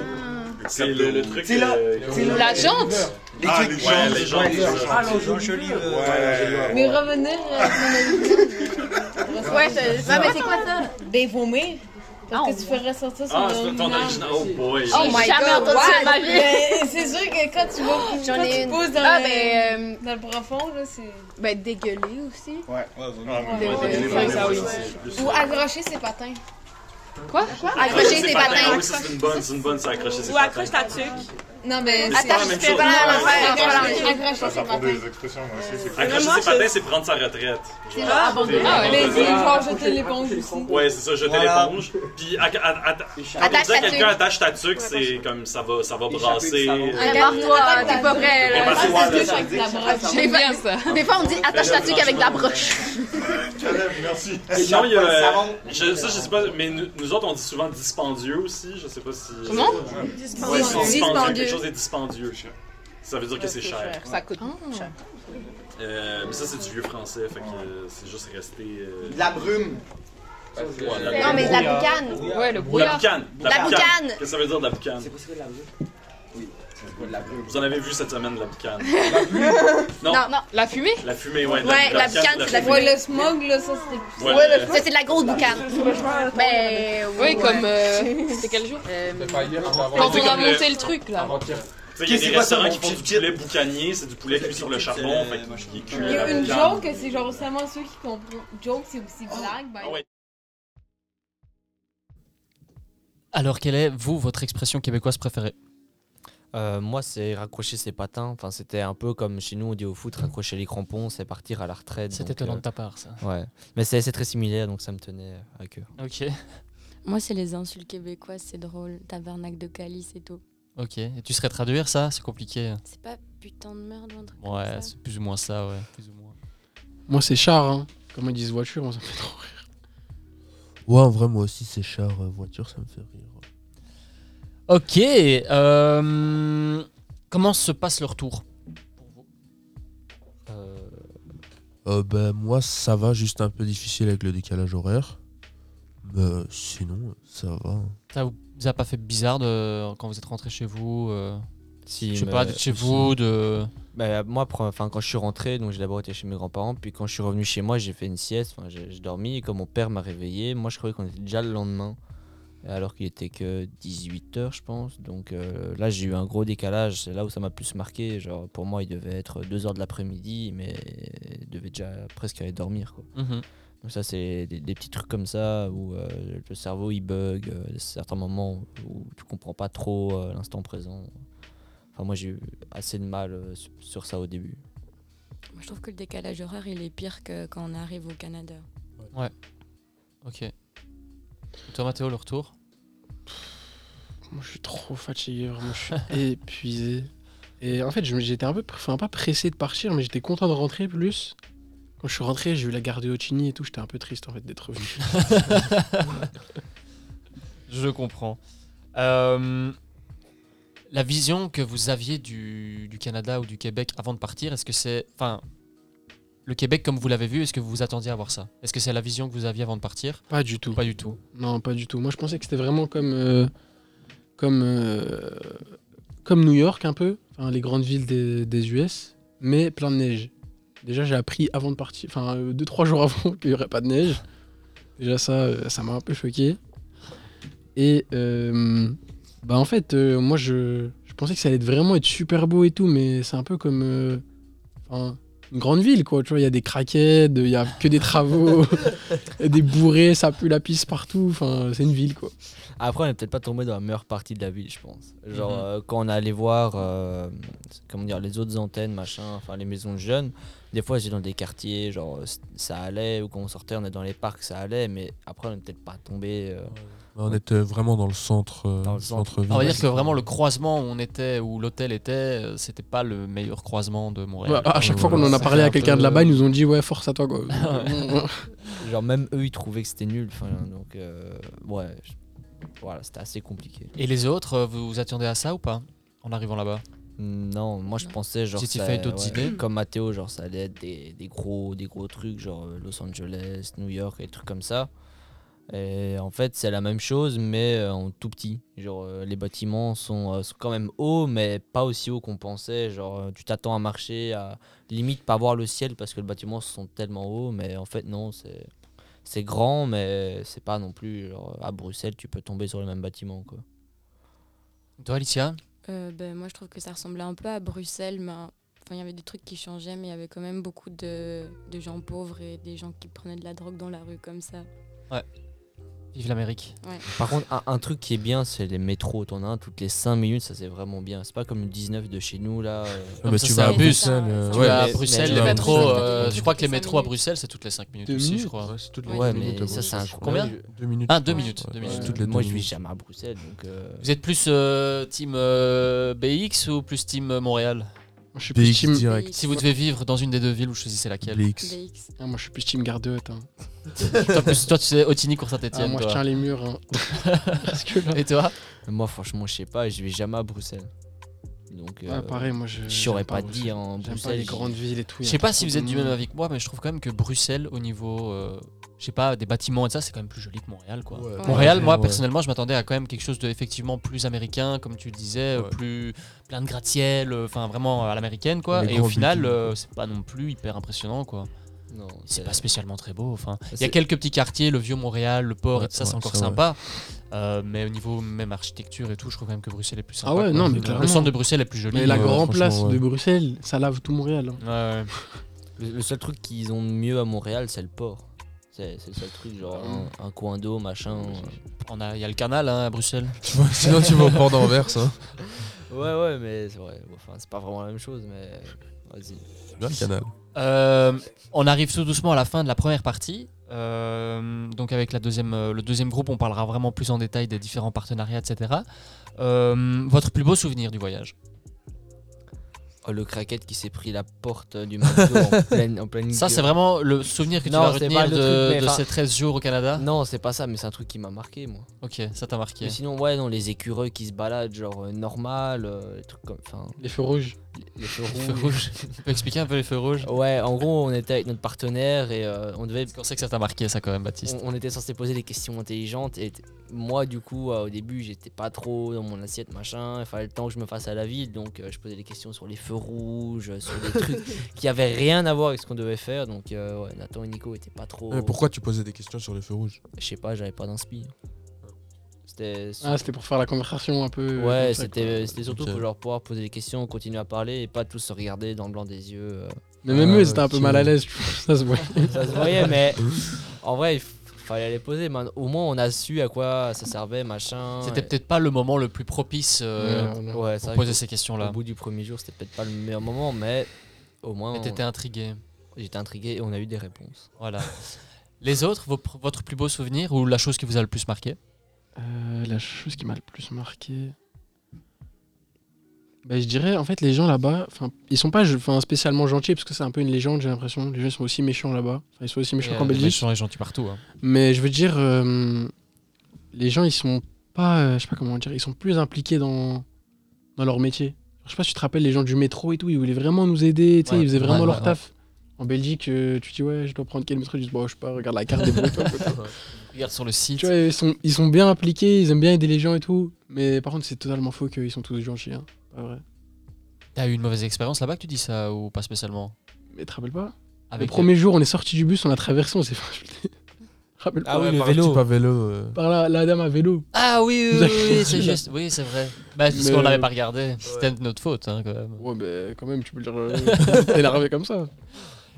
C'est le, le truc. C'est là. euh, C'est là. La jante? Les Ah, trucs. les jantes, les jantes, les ça. jantes. Ah, l'enjeu joli. Ouais. Mais revenir euh, (laughs) Ouais, c'est Non, mais c'est quoi ça? Des vomir? Parce que tu fais ressortir son Ah, c'est ton original. Oh boy. Oh my J'ai jamais God, entendu ça de ma vie. Mais c'est sûr que quand tu vas, (laughs) J'en quand ai tu une. pousses dans, Ah, le, ben, euh, dans le profond, là, c'est... ben dégueuler aussi. Ouais. Ou accrocher ses patins. Quoi? Accrocher Accrocher ses patins. Ah oui, ça c'est une bonne, c'est une bonne, c'est accrocher ses Ou patins. accroche ta tuque. Non, mais... Mais c'est pas la même chose. Ça, ses ça prend patins. des expressions, aussi. Accrocher ses je- patins, c'est prendre sa retraite. Genre Ah. Mais c'est genre jeter l'éponge aussi. Ouais, c'est ça, jeter l'éponge. Puis, Attache dit à ta quelqu'un attache ta tuque, c'est comme ça va, ça va Échapper brasser. Prépare-toi, t'es pas prêt Mais Ah. J'aime bien ça. Des fois on dit attache ta tuque avec de la broche. Caleb, merci. Sinon, il y a. Je, ça, je sais pas, mais nous, nous autres, on dit souvent dispendieux aussi. Je sais pas si. Comment? Dispendieux. Chose est dispendieux. Ça veut dire que c'est cher. Ça coûte cher. Euh, mais ça, c'est du vieux français, fait que euh, c'est juste resté. euh, De la brume. ouais, de la- Non, mais de la boucane. Ouais, le De la brouillard. boucane. De La boucane. Qu'est-ce que ça veut dire de la boucane? C'est quoi la c'est quoi de la brume? Vous en avez vu cette semaine de la boucane? non, Non, non, la fumée? la fumée, ouais. Ouais, la boucane, c'est de la fumée. Ouais, le smog, là, ça, c'était... Ouais, Ouais, le- Ça c'est de la grosse boucane. Ben oui, comme euh, (laughs) c'était quel jour? Euh, Quand C'est on a monté le truc là. Il y a C'est des restaurants qui font du poulet boucanier, c'est du poulet cuit sur le charbon, fait est cuit Il y a la une joke, que c'est genre seulement ceux qui comprennent. Joke, c'est aussi blague. ben- Ah ouais. Alors, quelle est, vous, votre expression québécoise préférée? Euh, moi, c'est raccrocher ses patins. Enfin, c'était un peu comme chez nous, on dit au foot, raccrocher les crampons, c'est partir à la retraite. C'est donc, étonnant euh, de ta part, ça. Ouais, mais c'est très similaire, donc ça me tenait à cœur. Ok. (laughs) Moi, c'est les insultes québécoises, c'est drôle. Tabernacle de calice et tout. Ok. Et tu serais traduire ça? C'est compliqué. C'est pas putain de merde ou un truc Ouais, comme ça c'est plus ou moins ça, ouais. Plus ou moins. Moi, c'est char, hein. Comme ils disent voiture, moi, ça me fait trop rire. Ouais, en vrai, moi aussi, c'est char, euh, voiture, ça me fait rire. Ok. euh, comment se passe le retour Euh, Euh, ben, moi, ça va, juste un peu difficile avec le décalage horaire. Mais sinon, ça va. Ça vous a pas fait bizarre de, quand vous êtes rentré chez vous euh, Si, Je sais pas, d'être chez si. vous, de. Bah, moi, enfin, quand je suis rentré, donc j'ai d'abord été chez mes grands-parents, puis quand je suis revenu chez moi, j'ai fait une sieste, j'ai dormi, et quand mon père m'a réveillé, moi je croyais qu'on était déjà le lendemain, alors qu'il était que 18h, je pense. Donc euh, là, j'ai eu un gros décalage, c'est là où ça m'a plus marqué. Genre, pour moi, il devait être 2h de l'après-midi, mais il devait déjà presque aller dormir. Quoi. Mhm. Donc ça, c'est des, des petits trucs comme ça où euh, le cerveau il bug, euh, certains moments où tu comprends pas trop euh, l'instant présent. Enfin, moi, j'ai eu assez de mal euh, sur- sur ça au début. Moi, je trouve que le décalage horaire, il est pire que quand on arrive au Canada. Ouais. Ok. Toi, Mathéo, le retour Moi, je suis trop fatigué, vraiment. Je suis (laughs) épuisé. Et en fait, j'étais un peu, enfin, pas pressé de partir, mais j'étais content de rentrer plus. Quand je suis rentré, j'ai eu la garde de Ochini et tout. J'étais un peu triste, en fait, d'être revenu. (laughs) Je comprends. Euh, la vision que vous aviez du, du Canada ou du Québec avant de partir, est-ce que c'est. Enfin, le Québec comme vous l'avez vu, est-ce que vous vous attendiez à voir ça? Est-ce que c'est la vision que vous aviez avant de partir? Pas du tout. Pas du tout. Non, pas du tout. Moi, je pensais que c'était vraiment comme, euh, comme, euh, comme New York, un peu. Enfin, les grandes villes des, des US, mais plein de neige. déjà, j'ai appris avant de partir, enfin, 2-3 jours (laughs) avant qu'il n'y aurait pas de neige. Déjà, ça, euh, ça m'a un peu choqué. Et euh, bah, en fait, euh, moi, je, je pensais que ça allait vraiment être super beau et tout, mais c'est un peu comme euh, enfin, une grande ville, quoi. Tu vois, il y a des craquettes, il y a que des travaux, (laughs) des bourrés, ça pue la piste partout. Enfin, c'est une ville, quoi. Après, on n'est peut-être pas tombé dans la meilleure partie de la ville, je pense. Genre, Mhm. euh, quand on est allé voir euh, comment dire, les autres antennes, machin, enfin les maisons de jeunes, des fois, j'ai dans des quartiers, genre, c- ça allait, ou quand on sortait, on est dans les parcs, ça allait, mais après, on n'est peut-être pas tombé. euh, On était vraiment dans le centre, euh, Dans le centre. centre-ville. On va dire que vraiment le croisement où on était, où l'hôtel était, euh, c'était pas le meilleur croisement de Montréal. Ouais, à chaque fois qu'on en a parlé à un quelqu'un peu- de là-bas, ils nous ont dit, ouais, force à toi, quoi. (laughs) genre, même eux, ils trouvaient que c'était nul. enfin, Donc, euh, ouais, je- voilà, c'était assez compliqué. Et les autres, vous vous attendez à ça ou pas En arrivant là-bas? Non, moi je pensais genre. Étiez ça- fait d'autres idées Comme Mathéo, genre ça allait être des, des gros, des gros trucs, genre Los Angeles, New York, et des trucs comme ça. Et en fait, c'est la même chose, mais euh, en tout petit. Genre, euh, les bâtiments sont, euh, sont quand même hauts, mais pas aussi hauts qu'on pensait. Genre, tu t'attends à marcher, à limite pas voir le ciel parce que les bâtiments sont tellement hauts, mais en fait, non, c'est. C'est grand, mais c'est pas non plus. Genre, à Bruxelles, tu peux tomber sur le même bâtiment. Quoi. Toi, Alicia? Euh, ben, moi, je trouve que ça ressemblait un peu à Bruxelles, mais enfin, il y avait des trucs qui changeaient, mais il y avait quand même beaucoup de, de gens pauvres et des gens qui prenaient de la drogue dans la rue comme ça. Ouais. Vive l'Amérique. Ouais. Par contre, un, un truc qui est bien, c'est les métros. T'en as un toutes les 5 minutes, ça c'est vraiment bien. C'est pas comme le 19 de chez nous là. euh. Ah, mais Ça, tu vas à bus. Bruxelles. euh, Tu vas à Bruxelles, les métros. Euh, toutes je crois que les métros à. Bruxelles, c'est toutes les 5 minutes Deux aussi, je minutes. crois. Ouais, c'est toutes les Ouais, deux mais ça, c'est un Combien Deux minutes. Ah, je deux crois. minutes, Moi je minutes. jamais à Bruxelles donc. euh, Vous êtes plus euh, team euh, BX ou plus team euh, Montréal? Moi, je suis plus BX team... direct. Si vous devez vivre dans une des deux villes, vous choisissez laquelle BX. BX. Ah, moi, je suis plus team garde haute. Hein. (laughs) toi, plus- toi, tu sais Otigny pour Ah, Saint-Etienne. moi, je tiens les murs. hein. (laughs) Parce que là... Et toi Moi franchement, je sais pas, je vais jamais à Bruxelles. Donc. Ouais, euh, pareil, moi, je. je saurais j'aime pas Bruxelles. dire en pas Bruxelles. les grandes villes et tout. Je sais pas si vous êtes du même avis que moi, mais je trouve quand même que Bruxelles, au niveau, euh, je sais pas, des bâtiments et ça, c'est quand même plus joli que Montréal, quoi. Ouais. Montréal, moi Ouais. personnellement, je m'attendais à quand même quelque chose de effectivement plus américain, comme tu le disais, Ouais. plus plein de gratte-ciel, euh, enfin vraiment à l'américaine, quoi. Les Et au final, euh, c'est pas non plus hyper impressionnant, quoi. Non, C'est pas spécialement très beau. Enfin, il y a quelques petits quartiers, le vieux Montréal, le port Ouais, et tout ça, c'est ouais, encore sympa. Euh, mais au niveau même architecture et tout, je trouve quand même que Bruxelles est plus sympa. Ah ouais, non, mais Le- clairement. Le centre de Bruxelles est plus joli. Mais la grande place ouais. de Bruxelles, ça lave tout Montréal. hein. Le, le seul truc qu'ils ont de mieux à Montréal, c'est le port. C'est le seul truc, genre un, un coin d'eau, machin. On a, il y a le canal hein, à Bruxelles. Tu vois, Sinon, tu vas au port d'Anvers. Hein. (laughs) Ouais, ouais, mais c'est vrai. Enfin, c'est pas vraiment la même chose, mais vas-y. C'est bien le canal. Euh, on arrive tout doucement à la fin de la première partie. Euh, donc avec la deuxième, euh, le deuxième groupe, on parlera vraiment plus en détail des différents partenariats, etc. Euh, votre plus beau souvenir du voyage? Oh, le craquette qui s'est pris la porte du McDo en (laughs) pleine, en pleine Ça, c'est vraiment le souvenir que tu Non, vas retenir pas de, truc, de enfin- ces 13 jours au Canada? Non, c'est pas ça, mais c'est un truc qui m'a marqué, moi. Ok, ça t'a marqué. Mais sinon, ouais, non, les écureuils qui se baladent, genre euh, normal, euh, les trucs comme. Les feux rouges. Les, feux Les feux rouges. tu peux expliquer un peu les feux rouges? Ouais, en gros, on était avec notre partenaire et euh, on devait. On sait que ça t'a marqué, ça, quand même, Baptiste. On, on était censé poser des questions intelligentes et moi, du coup, euh, au début, j'étais pas trop dans mon assiette, machin. Il fallait le temps que je me fasse à la ville, donc euh, je posais des questions sur les feux rouges, sur des trucs (laughs) qui avaient rien à voir avec ce qu'on devait faire. Donc, euh, ouais, Nathan et Nico étaient pas trop. Mais pourquoi tu posais des questions sur les feux rouges? Je sais pas, j'avais pas d'inspi. C'était. Ah, c'était pour faire la conversation un peu. Ouais, comme ça, c'était surtout pour genre pouvoir poser des questions, continuer à parler et pas tous se regarder dans le blanc des yeux. euh. Mais même Ah, eux, ils étaient un peu mal à l'aise, tu vois, (laughs) ça se voit. (laughs) Ça se voyait, mais (laughs) en vrai, il fallait les poser. mais au moins, on a su à quoi ça servait, machin. C'était et- peut-être pas le moment le plus propice euh, Ouais, non. Ouais, pour poser ces questions-là. Au bout du premier jour, c'était peut-être pas le meilleur moment, mais au moins, Mais t'étais intrigué. on- j'étais intrigué et on a eu des réponses. Voilà. Les autres, vos votre plus beau souvenir ou la chose qui vous a le plus marqué? Euh, la chose qui m'a le plus marqué. Bah, je dirais, en fait, les gens là-bas, ils sont pas spécialement gentils parce que c'est un peu une légende, j'ai l'impression. Les gens sont aussi méchants là-bas. Ils sont aussi méchants qu'en euh, Belgique. méchants et gentils partout. hein. Mais je veux dire, euh, les gens, ils sont pas, euh, je sais pas comment dire, ils sont plus impliqués dans, dans leur métier. Je sais pas si tu te rappelles les gens du métro et tout, ils voulaient vraiment nous aider, Ouais, ils faisaient vraiment ouais, leur ouais, taf. En Belgique, euh, tu dis ouais, je dois prendre quel métro, ils disent bon, je sais pas, regarde la carte des bretons. (laughs) Regarde sur le site. Tu vois, ils sont, ils sont bien impliqués, ils aiment bien aider les gens et tout. Mais par contre, c'est totalement faux qu'ils sont tous gentils. Hein. Pas vrai. T'as eu une mauvaise expérience là-bas que tu dis ça ou pas spécialement? Mais tu te rappelles pas Avec Le premier jour, on est sorti du bus, on a traversé, on s'est fait insulter. (laughs) Rappelle Ah pas oui, le par vélo. Pas vélo. euh. Par la, la dame à vélo. Ah oui, oui, oui, oui, c'est juste. Oui, c'est vrai. Bah, parce Mais- qu'on n'avait pas regardé. C'était de notre faute, hein, quand même. Ouais, mais quand même, tu peux le dire. euh, (laughs) t'es énervé comme ça.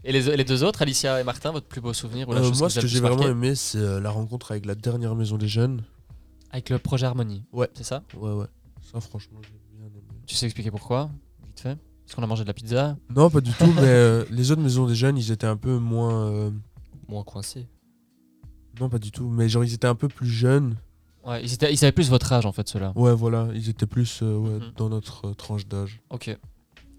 Et les, les deux autres, Alicia et Martin, votre plus beau souvenir ou la Euh, chose moi, ce que j'ai vraiment aimé, c'est euh, la rencontre avec la dernière maison des jeunes. Avec le projet Harmonie. Ouais. C'est ça Ouais, ouais. Ça, franchement, j'ai bien aimé. Tu sais expliquer pourquoi Vite fait? Parce qu'on a mangé de la pizza? Non, pas du tout, mais euh, (laughs) les autres maisons des jeunes, ils étaient un peu moins. euh, Moins coincé. Non, pas du tout, mais genre, ils étaient un peu plus jeunes. Ouais, ils, étaient, ils avaient plus votre âge en fait, ceux-là. Ouais, voilà, ils étaient plus ouais, Mhm. dans notre tranche d'âge. Ok.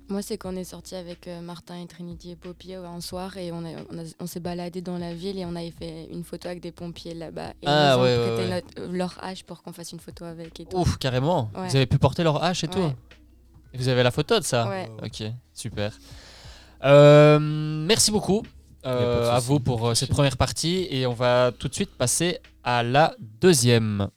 Moi, c'est qu'on est sorti avec euh, Martin et Trinity et Poppy euh, un soir et on, a- on, s'est baladé dans la ville et on avait fait une photo avec des pompiers là-bas. Et Ah, ils ont ouais, ouais, prêté ouais. notre- euh, leur hache pour qu'on fasse une photo avec et tout. Ouf, carrément. Ouais. Vous avez pu porter leur hache et tout. Et vous avez la photo de ça Ouais. Ok, super. Euh, merci beaucoup euh, à vous pour euh, cette première partie et on va tout de suite passer à la deuxième.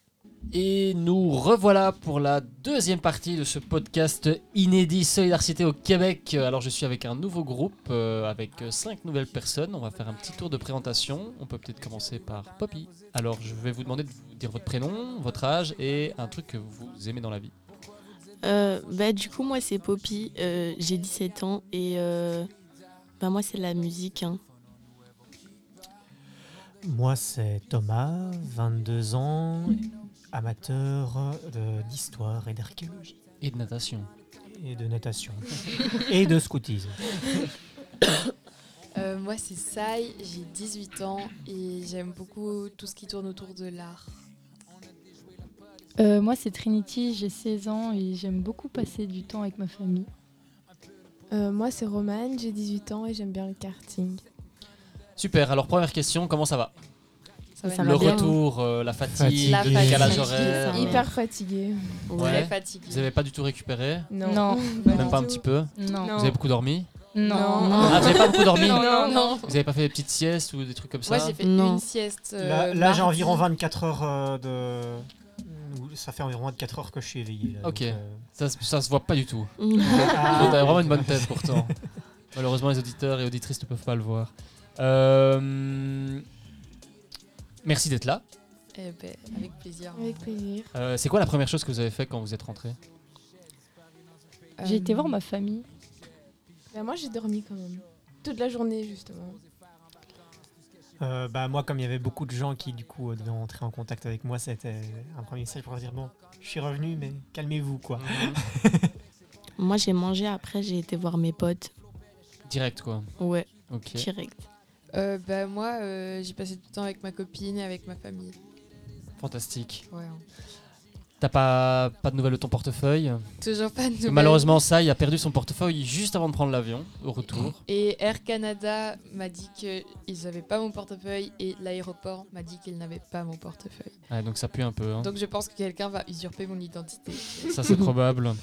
Et nous revoilà pour la deuxième partie de ce podcast inédit Solidarité au Québec. Alors je suis avec un nouveau groupe, euh, avec euh, cinq nouvelles personnes. On va faire un petit tour de présentation. On peut peut-être commencer par Poppy. Alors je vais vous demander de vous dire votre prénom, votre âge et un truc que vous aimez dans la vie. Euh, bah, du coup, moi, c'est Poppy. euh, J'ai 17 ans et euh, bah, moi, c'est la musique. hein. Moi, c'est Thomas, 22 ans, amateur d'histoire et d'archéologie. Et de natation. Et de natation. (laughs) et de scoutisme. (coughs) Euh, moi, c'est Sai, j'ai 18 ans et j'aime beaucoup tout ce qui tourne autour de l'art. Euh, moi, c'est Trinity, j'ai 16 ans et j'aime beaucoup passer du temps avec ma famille. Euh, moi, c'est Romane, j'ai 18 ans et j'aime bien le karting. Super, alors première question, comment ça va? Ça va Le bien. retour, euh, la fatigue. La le décalage horaire. Hyper. Ouais. fatiguée. Vous n'avez pas du tout récupéré Non. Non. Même pas un petit peu Non. Vous avez beaucoup dormi Non. Ah, vous n'avez pas beaucoup dormi Non, non, non. Vous n'avez pas fait des petites siestes ou des trucs comme ça Moi, j'ai fait une sieste. euh, Là, là, j'ai environ 24 heures euh, de. Ça fait environ 24 heures que je suis éveillé. là, Ok, donc, euh, ça, se- ça se voit pas du tout. Mm. Vous (laughs) Ah. avez vraiment une bonne tête pourtant. (laughs) Malheureusement, les auditeurs et auditrices ne peuvent pas le voir. Euh, Merci d'être là. Eh ben, avec plaisir. Avec plaisir. Euh, C'est quoi la première chose que vous avez fait quand vous êtes rentré J'ai été voir ma famille. Bah, moi, j'ai dormi quand même. Toute la journée, justement. euh, bah, moi, comme il y avait beaucoup de gens qui, du coup, euh, devaient entrer en contact avec moi, c'était un premier message pour dire Bon, je suis revenu, mais calmez-vous, quoi. (laughs) Moi, j'ai mangé après, j'ai été voir mes potes. Direct quoi. Ouais, Ok. direct. Euh, bah, moi, euh, j'ai passé du temps avec ma copine et avec ma famille. Fantastique. Ouais. T'as pas, pas de nouvelles de ton portefeuille Toujours pas de nouvelles. Malheureusement, ça, il a perdu son portefeuille juste avant de prendre l'avion, au retour. Et Air Canada m'a dit qu'ils n'avaient pas mon portefeuille et l'aéroport m'a dit qu'ils n'avaient pas mon portefeuille. Ouais, donc ça pue un peu. hein. Donc je pense que quelqu'un va usurper mon identité. Ça, c'est (laughs) probable.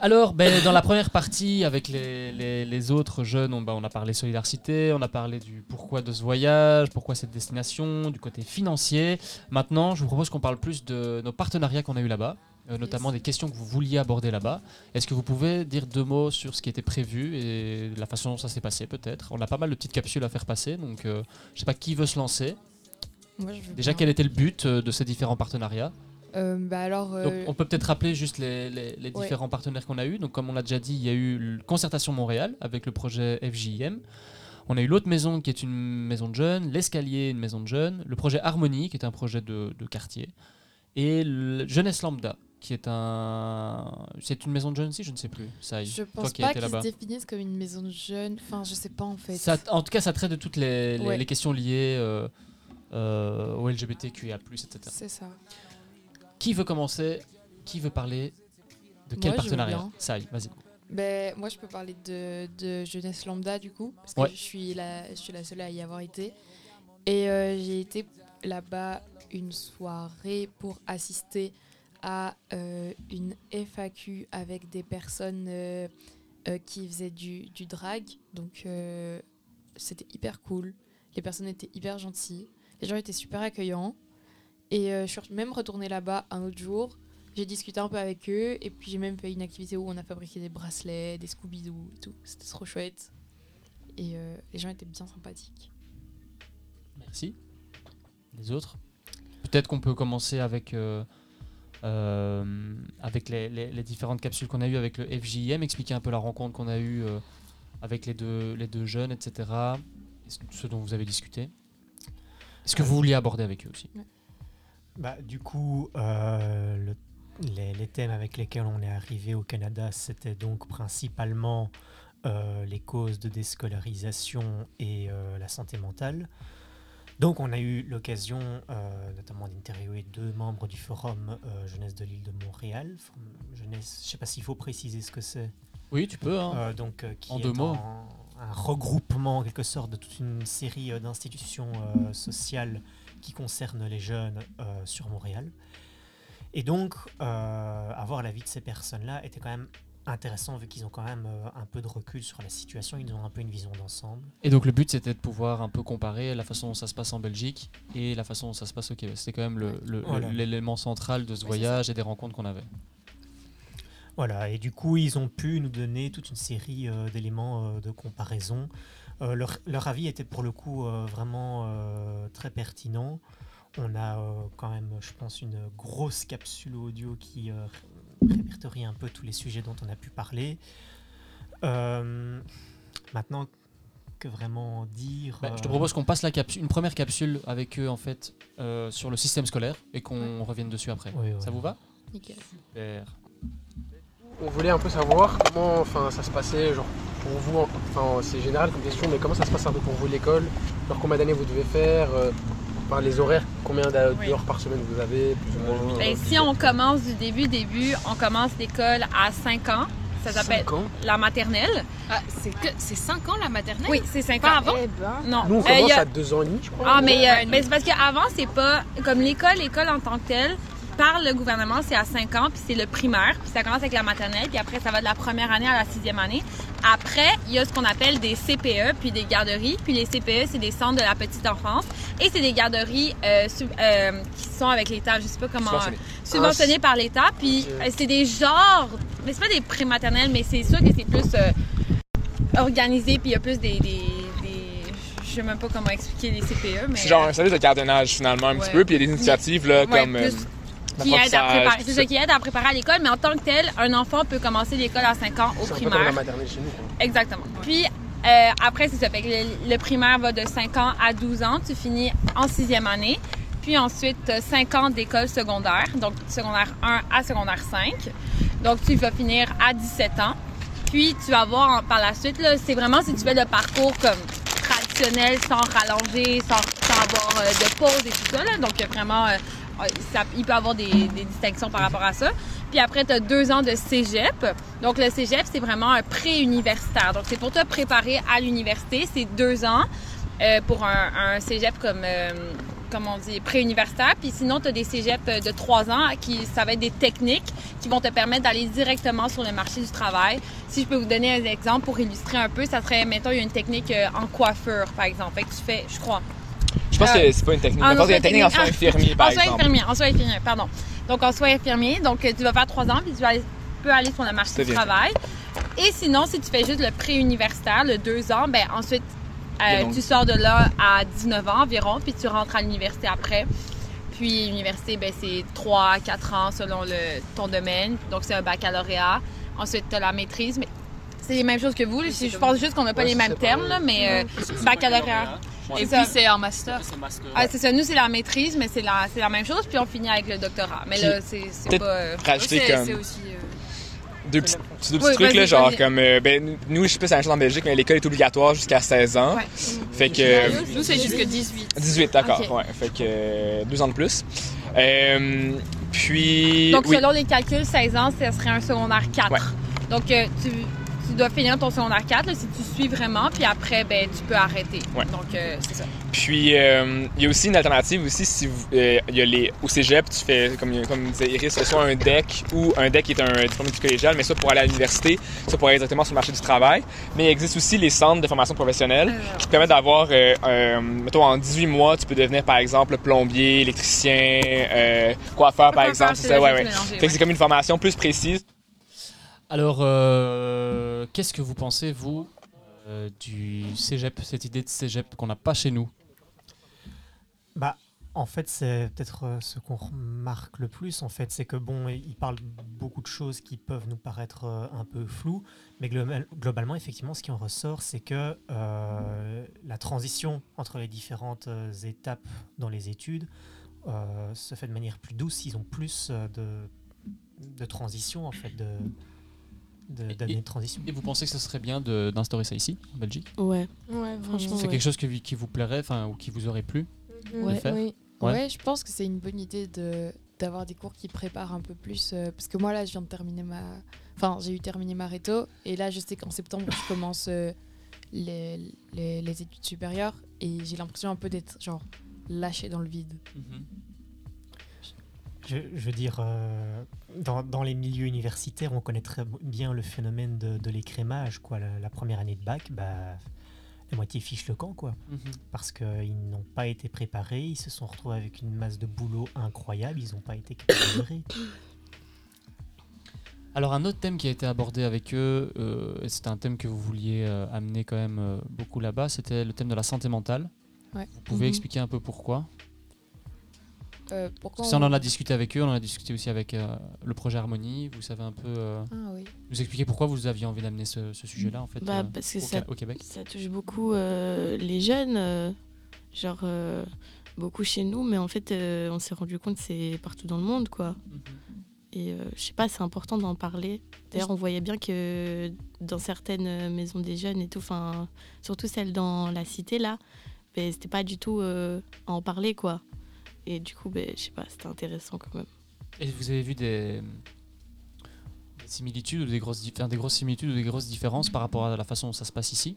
Alors, ben, dans la première partie, avec les, les- les autres jeunes, on, ben, on a parlé solidarité, on a parlé du pourquoi de ce voyage, pourquoi cette destination, du côté financier. Maintenant, je vous propose qu'on parle plus de nos partenariats qu'on a eu là-bas, euh, notamment des questions que vous vouliez aborder là-bas. Est-ce que vous pouvez dire deux mots sur ce qui était prévu et la façon dont ça s'est passé, peut-être? On a pas mal de petites capsules à faire passer, donc euh, je sais pas qui veut se lancer. Moi, je veux Déjà, bien. quel était le but euh, de ces différents partenariats? Euh, bah alors, donc, euh, on peut peut-être rappeler juste les, les- les Ouais. différents partenaires qu'on a eu. Donc, comme on l'a déjà dit, il y a eu Concertation Montréal avec le projet FJM. On a eu l'autre maison qui est une maison de jeunes, l'escalier, une maison de jeunes, le projet Harmonie qui est un projet de, de quartier, et le Jeunesse Lambda qui est un. C'est une maison de jeunes aussi, je ne sais plus. Ça, je pense pas qu'ils se définissent comme une maison de jeunes. Enfin, je sais pas en fait. Ça- en tout cas, ça traite de toutes les, les- Ouais. les questions liées euh, euh, au LGBTQIA, etc. C'est ça. Qui veut commencer? Qui veut parler? De quel Moi, je veux partenariat? bien. Ça y vas-y. Ben, moi, je peux parler de, de jeunesse lambda du coup, parce que Ouais. je, suis la, je suis la seule à y avoir été. Et euh, j'ai été là-bas une soirée pour assister à euh, une FAQ avec des personnes euh, euh, qui faisaient du, du drag. Donc, euh, c'était hyper cool. Les personnes étaient hyper gentilles. Les gens étaient super accueillants. Et euh, je suis même retournée là-bas un autre jour. J'ai discuté un peu avec eux et puis j'ai même fait une activité où on a fabriqué des bracelets, des Scooby-Doo et tout. C'était trop chouette. et euh, les gens étaient bien sympathiques. Merci. Les autres? Peut-être qu'on peut commencer avec, euh, euh, avec les, les- les différentes capsules qu'on a eues avec le FJM, expliquer un peu la rencontre qu'on a eue euh, avec les deux, les deux jeunes, etc. Et ce- ce dont vous avez discuté. Est-ce que vous vouliez aborder avec eux aussi? Bah, du coup, euh, le- les, les thèmes avec lesquels on est arrivé au Canada, c'était donc principalement euh, les causes de déscolarisation et euh, la santé mentale. Donc on a eu l'occasion notamment d'interviewer deux membres du forum Jeunesse de l'île de Montréal. Jeunesse, je ne sais pas s'il faut préciser ce que c'est. Oui, tu peux, hein. Donc, qui En est deux mots. un- un regroupement en quelque sorte de toute une série d'institutions sociales qui concernent les jeunes euh, sur Montréal. Et donc, euh, avoir l'avis de ces personnes-là était quand même intéressant vu qu'ils ont quand même euh, un peu de recul sur la situation, ils ont un peu une vision d'ensemble. Et donc le but c'était de pouvoir un peu comparer la façon dont ça se passe en Belgique et la façon dont ça se passe au Québec. C'était quand même le- le- le- Voilà. l'élément central de ce voyage et des rencontres qu'on avait. Voilà, et du coup, ils ont pu nous donner toute une série euh, d'éléments euh, de comparaison. Euh, leur, leur avis était pour le coup euh, vraiment euh, très pertinent. On a euh, quand même, je pense, une grosse capsule audio qui euh, répertorie un peu tous les sujets dont on a pu parler. Euh, maintenant, que vraiment dire Bah, je te propose qu'on passe la capsule, une première capsule avec eux en fait euh, sur le système scolaire et qu'on revienne dessus après. Oui. Ça vous va? Nickel. Super. On voulait un peu savoir comment enfin, ça se passait, genre pour vous, enfin c'est général comme question, mais comment ça se passe un peu pour vous l'école? Genre combien d'années vous devez faire euh, enfin, Les horaires, combien d'heures Oui. par semaine vous avez plus ou moins? Ben, si on commence du début, début, on commence l'école à 5 ans. Ça s'appelle Cinq ans? la maternelle. Ah, c'est que c'est 5 ans la maternelle? Oui, c'est 5 Pas ans. avant? Non. Nous on Euh, commence a- à 2 ans et demi je crois. Ah, mais, euh, mais c'est parce qu'avant, c'est pas. Comme l'école, l'école en tant que telle, par le gouvernement, c'est à 5 ans, puis c'est le primaire, puis ça commence avec la maternelle, puis après, ça va de la première année à la sixième année. Après, il y a ce qu'on appelle des CPE, puis des garderies. Puis les CPE, c'est des centres de la petite enfance. Et c'est des garderies euh, sub- euh, qui sont avec l'État, je sais pas comment. Subventionnées. euh, subventionnées par l'État. Puis c'est des genres. Mais c'est pas des prématernelles, mais c'est sûr que c'est plus organisé, puis il y a plus des. des, je sais même pas comment expliquer les CPE, mais. C'est genre un service de gardiennage finalement un petit peu, puis il y a des initiatives là, Ouais, comme plus qui aide à l'apprentissage, préparer, tout c'est ça. qui aide à préparer à l'école, mais en tant que tel, un enfant peut commencer l'école à 5 ans au C'est un peu comme la primaire. maternelle chez nous. Quoi. Exactement. Puis euh, après, c'est ça. Fait que le, le primaire va de 5 ans à 12 ans. Tu finis en sixième année. Puis ensuite, 5 ans d'école secondaire, donc secondaire 1 à secondaire 5. Donc tu vas finir à 17 ans. Puis tu vas voir par la suite, là, c'est vraiment si tu fais le parcours comme traditionnel, sans rallonger, sans, sans avoir euh, de pause et tout ça. Là. Donc il y a vraiment, euh, ça- il peut avoir des, distinctions par rapport à ça. Puis après, tu as deux ans de cégep. Donc, le cégep, c'est vraiment un pré-universitaire. Donc, c'est pour te préparer à l'université. C'est deux ans euh, pour un, un cégep comme, euh, comme on dit, pré-universitaire. Puis sinon, tu as des cégeps de trois ans qui, ça va être des techniques qui vont te permettre d'aller directement sur le marché du travail. Si je peux vous donner un exemple pour illustrer un peu, ça serait, mettons, il y a une technique euh, en coiffure, par exemple. Que tu fais, je crois, Je pense Euh, que c'est pas une technique. ah, Je pense qu'il y a une technique en soins infirmiers, par en soins exemple. infirmiers, en soins infirmiers, pardon. Donc, en soins infirmiers, donc tu vas faire trois ans, puis tu vas aller- peux aller sur le marché du travail. Et sinon, si tu fais juste le pré-universitaire, le deux ans, ben ensuite, euh, tu sors de là à 19 ans environ, puis tu rentres à l'université après. Puis l'université, ben, c'est 3 à 4 ans selon le, ton domaine. Donc, c'est un baccalauréat. Ensuite, tu as la maîtrise. Mais c'est les mêmes choses que vous. là. Je pense juste qu'on n'a pas Ouais, les mêmes termes, là, mais euh, baccalauréat. Et puis c'est en master. Ah, c'est ça. Nous, c'est la maîtrise, mais c'est la, c'est la même chose. Puis on finit avec le doctorat. Mais là, c'est pas. euh, rajouter c'est- comme- c'est aussi, euh, Deux petits, c'est deux petits Oui, trucs, là, genre comme. euh, ben, nous, je sais pas si c'est la même chose en Belgique, mais l'école est obligatoire jusqu'à 16 ans. Ouais. Fait que. Nous, c'est jusque 18. 18, d'accord, Ok. ouais. Fait que euh, deux ans de plus. Euh, puis. Donc, oui. selon les calculs, 16 ans, ce serait un secondaire 4. Ouais. Donc, euh, tu, tu dois finir ton secondaire 4 là, si tu suis vraiment, puis après, ben, tu peux arrêter. Ouais. Donc, euh, c'est ça. Puis, euh, il y a aussi une alternative aussi, si vous, euh, il y a les, au cégep, tu fais, comme, comme disait Iris, soit un DEC ou un DEC qui est un diplôme du collégial, mais ça pour aller à l'université, ça pour aller directement sur le marché du travail. Mais il existe aussi les centres de formation professionnelle qui te permettent d'avoir, euh, euh, mettons, en 18 mois, tu peux devenir, par exemple, plombier, électricien, euh, coiffeur, par exemple. c'est ouais, ouais. que c'est comme une formation plus précise. Alors, euh, qu'est-ce que vous pensez, vous, euh, du cégep, cette idée de cégep qu'on n'a pas chez nous? Bah, en fait, c'est peut-être euh, ce qu'on remarque le plus, en fait, c'est que bon, il parle beaucoup de choses qui peuvent nous paraître un peu floues, mais global- globalement, effectivement, ce qui en ressort, c'est que la transition entre les différentes étapes dans les études se fait de manière plus douce. Ils ont plus de, de transition, en fait, de- d'années de transition. Et vous pensez que ce serait bien d'instaurer ça ici, en Belgique? Ouais. Ouais, franchement, C'est ouais. quelque chose qui, qui vous plairait, enfin, ou qui vous aurait plu de Ouais, faire? oui. Ouais. Ouais, je pense que c'est une bonne idée de d'avoir des cours qui préparent un peu plus euh, parce que moi là je viens de terminer ma enfin j'ai eu terminé ma réto et là je sais qu'en septembre je commence euh, les, les, les études supérieures et j'ai l'impression un peu d'être genre lâché dans le vide. Je, je veux dire, euh, dans, dans les milieux universitaires, on connaît très bien le phénomène de, de l'écrémage. Quoi. La, la première année de bac, bah, la moitié fiche le camp. Quoi. Mhm. Parce qu'ils n'ont pas été préparés, ils se sont retrouvés avec une masse de boulot incroyable, ils n'ont pas été gérer. (coughs) Alors un autre thème qui a été abordé avec eux, euh, et c'était un thème que vous vouliez euh, amener quand même euh, beaucoup là-bas, c'était le thème de la santé mentale. Ouais. Vous pouvez Mhm. expliquer un peu pourquoi? Euh, pourquoi Ça, on on- en a discuté avec eux, on en a discuté aussi avec euh, le projet Harmonie. Vous savez un peu euh, Ah oui. nous expliquer pourquoi vous aviez envie d'amener ce, ce sujet-là en fait Bah, euh, parce que au, ça, au Québec. ça touche beaucoup euh, les jeunes, euh, genre euh, beaucoup chez nous, mais en fait, euh, on s'est rendu compte que c'est partout dans le monde, quoi. Et euh, je sais pas, c'est important d'en parler. D'ailleurs, on voyait bien que dans certaines maisons des jeunes et tout, enfin, surtout celles dans la cité là, ben, c'était pas du tout euh, à en parler, quoi. Et du coup, ben, je sais pas, c'était intéressant quand même. Et vous avez vu des, des similitudes ou des grosses, enfin, des grosses similitudes ou des grosses différences par rapport à la façon dont ça se passe ici?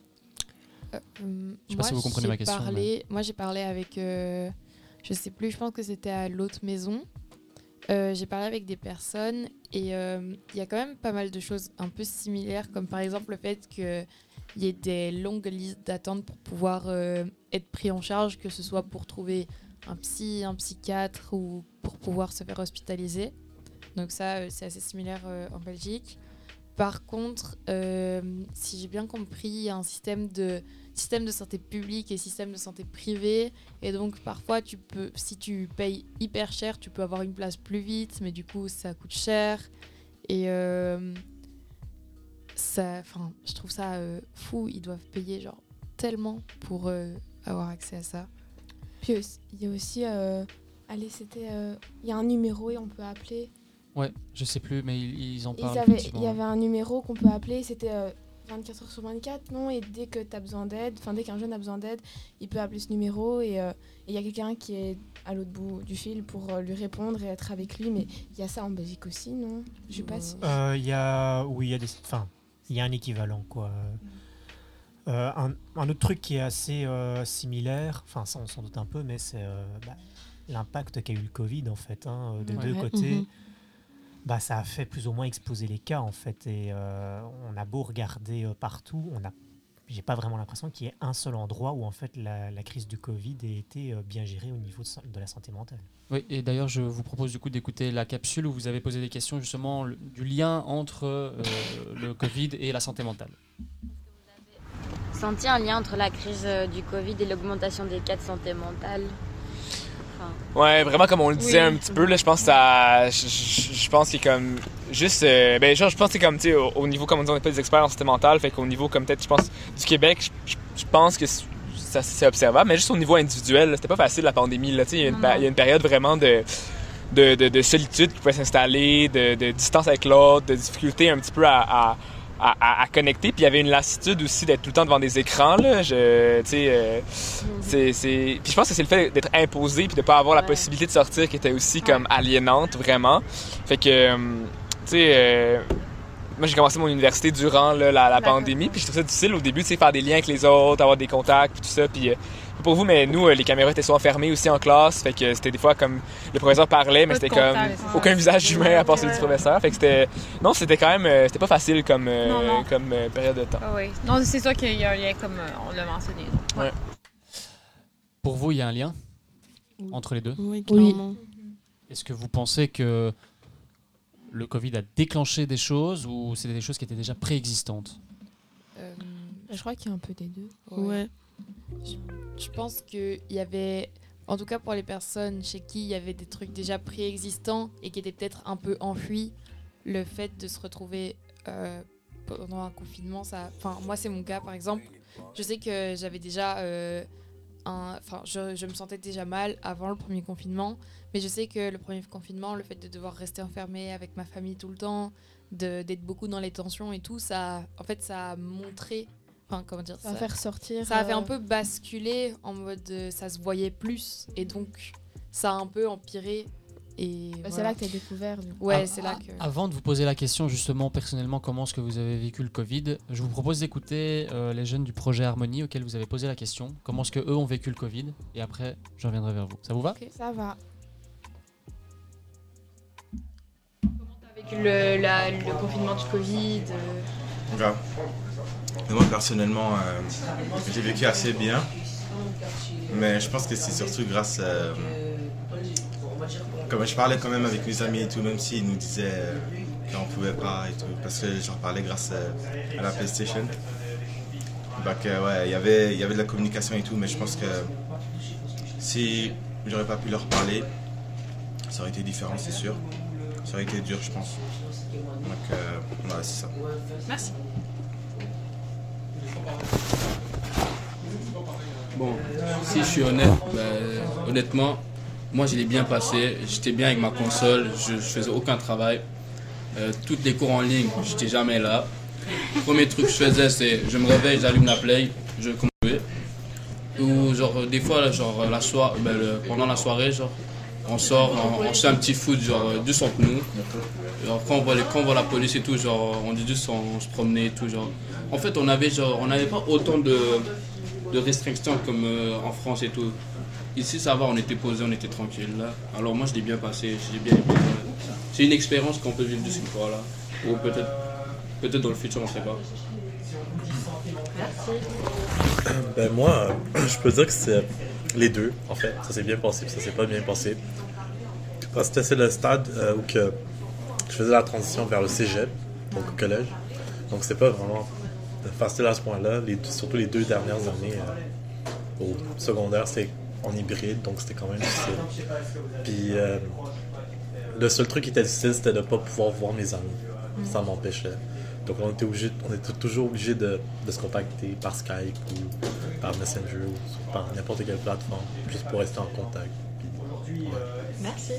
Euh, hum, Je sais pas si vous comprenez ma question, parlé- Moi, j'ai parlé avec. euh, je sais plus, je pense que c'était à l'autre maison. Euh, j'ai parlé avec des personnes et euh, il y a quand même pas mal de choses un peu similaires, comme par exemple le fait qu'il y ait des longues listes d'attente pour pouvoir euh, être pris en charge, que ce soit pour trouver un psy, un psychiatre ou pour pouvoir se faire hospitaliser. Donc ça, euh, c'est assez similaire euh, en Belgique. Par contre, euh, si j'ai bien compris, il y a un système de, système de santé publique et système de santé privée. Et donc, parfois, tu peux, si tu payes hyper cher, tu peux avoir une place plus vite, mais du coup, ça coûte cher. Et euh, ça, je trouve ça fou. Ils doivent payer genre tellement pour avoir accès à ça. Puis il y a aussi, euh, allez, c'était, euh, il y a un numéro et on peut appeler. Ouais, je sais plus, mais ils, ils en Ils parlent. avaient- effectivement. il y avait un numéro qu'on peut appeler, c'était euh, 24 heures sur 24, non Et dès que tu as besoin d'aide, enfin dès qu'un jeune a besoin d'aide, il peut appeler ce numéro et euh, il y a quelqu'un qui est à l'autre bout du fil pour euh, lui répondre et être avec lui. Mais il y a ça en Belgique aussi, non? Je sais pas si. Euh, Il y a, oui, il y a des, enfin, il y a un équivalent quoi. Euh, un, un autre truc qui est assez euh, similaire, enfin ça on s'en doute un peu, mais c'est euh, bah, l'impact qu'a eu le Covid en fait, hein, des Ouais. deux côtés. Mhm. Bah, ça a fait plus ou moins exploser les cas en fait, et euh, on a beau regarder euh, partout, on a, j'ai pas vraiment l'impression qu'il y ait un seul endroit où en fait la, la crise du Covid ait été bien gérée au niveau de, la santé mentale. Oui, et d'ailleurs, je vous propose du coup d'écouter la capsule où vous avez posé des questions justement le- du lien entre euh, le Covid et la santé mentale. Senti un lien entre la crise euh, du Covid et l'augmentation des cas de santé mentale? Enfin, Ouais, vraiment comme on le disait Oui. un petit peu là, je pense que ça je, je- je pense est comme juste euh, ben genre je pense que c'est comme tu sais au, au niveau comme on dit on n'est pas des experts en santé mentale, fait qu'au niveau comme peut-être je pense du Québec, je, pense que ça c'est observable, mais juste au niveau individuel, c'était pas facile la pandémie là, tu sais, il y a une y a période vraiment de de, de, de solitude qui pouvait s'installer, de, de distance avec l'autre, de difficulté un petit peu à, à, à, à- à connecter. Puis il y avait une lassitude aussi d'être tout le temps devant des écrans. Là. Je, euh, c'est, c'est... Puis je pense que c'est le fait d'être imposé puis de pas avoir la possibilité de sortir qui était aussi comme aliénante, vraiment. Fait que, euh, tu sais... euh, moi, j'ai commencé mon université durant là, la, la pandémie, puis je trouvais ça difficile au début, tu sais, faire des liens avec les autres, avoir des contacts, puis tout ça. Puis, euh, pour vous, mais nous, euh, les caméras étaient souvent fermées aussi en classe, fait que c'était des fois comme le professeur parlait, mais c'était comme ouais. aucun visage humain à part celui du professeur. Fait que c'était, non, c'était quand même, euh, c'était pas facile comme, euh, Non, non. comme euh, période de temps. Ah oui. Non, c'est sûr qu'il y a un lien comme euh, on l'a mentionné. Ouais. Pour vous, il y a un lien entre les deux? Oui, clairement. Est-ce que vous pensez que le Covid a déclenché des choses ou c'était des choses qui étaient déjà préexistantes? Je crois qu'il y a un peu des deux. Ouais. Je, pense qu'il y avait, en tout cas pour les personnes chez qui il y avait des trucs déjà préexistants et qui étaient peut-être un peu enfuis, le fait de se retrouver euh, pendant un confinement, ça. Enfin, moi, c'est mon cas par exemple. Je sais que j'avais déjà. euh, un- Enfin, je, me sentais déjà mal avant le premier confinement, mais je sais que le premier confinement, le fait de devoir rester enfermé avec ma famille tout le temps, d'être beaucoup dans les tensions et tout, ça, en fait, ça a montré, enfin, comment dire, Ça va faire sortir, Ça a fait un euh, peu basculer en mode, euh, ça se voyait plus, et donc ça a un peu empiré. Et Bah, c'est voilà. là que t'as découvert. du coup. Ouais, Ah, c'est là que. Avant de vous poser la question justement personnellement comment est-ce que vous avez vécu le Covid, je vous propose d'écouter euh, les jeunes du projet Harmonie auxquels vous avez posé la question. Comment est-ce que eux ont vécu le Covid et après je reviendrai vers vous. Ça vous va? Ça va. Avec le, la- le confinement du Covid. euh, Grave. Moi personnellement, euh, j'ai vécu assez bien. Mais je pense que c'est surtout grâce à... Comme je parlais quand même avec mes amis et tout, même s'ils nous disaient euh, qu'on pouvait pas et tout. Parce que j'en parlais grâce à, la PlayStation. Donc euh, ouais, il y avait- il y avait de la communication et tout, mais je pense que si j'aurais pas pu leur parler, ça aurait été différent, c'est sûr. Ça aurait été dur, je pense. Donc euh, voilà, c'est ça. Merci. Bon, si je suis honnête, ben, honnêtement, moi je l'ai bien passé. J'étais bien avec ma console, je, faisais aucun travail. Euh, toutes les cours en ligne, j'étais jamais là. Le premier truc que je faisais, c'est je me réveille, j'allume la play, je jouer. Ou genre des fois, genre la ben, pendant la soirée, genre on sort, on, on fait un petit foot, genre euh, juste entre nous. Genre quand on voit les, quand on voit la police et tout, genre on dit juste on, on se promenait et tout, genre. En fait, on avait genre, on n'avait pas autant de, de restrictions comme euh, en France et tout. Ici, ça va, on était posé, on était tranquille là. Alors moi, je l'ai bien passé, j'ai bien aimé. C'est une expérience qu'on peut vivre de cette fois-là. Ou peut-être, peut-être dans le futur, on ne sait pas. Ben moi, euh, (clears throat) je peux dire que c'est les deux, en fait. Ça s'est bien passé, ça s'est pas bien passé. Parce que c'est le stade euh, où que je faisais la transition vers le cégep, donc au collège. Donc c'est pas vraiment facile à ce point-là. Surtout les deux dernières années euh, au secondaire, c'est en hybride, donc c'était quand même difficile. Puis euh, le seul truc qui était difficile, c'était de ne pas pouvoir voir mes amis. Ça m'empêchait. Donc on était, obligé, on était toujours obligé de, de se contacter par Skype ou par Messenger ou par n'importe quelle plateforme, juste pour rester en contact. Puis, ouais. Merci.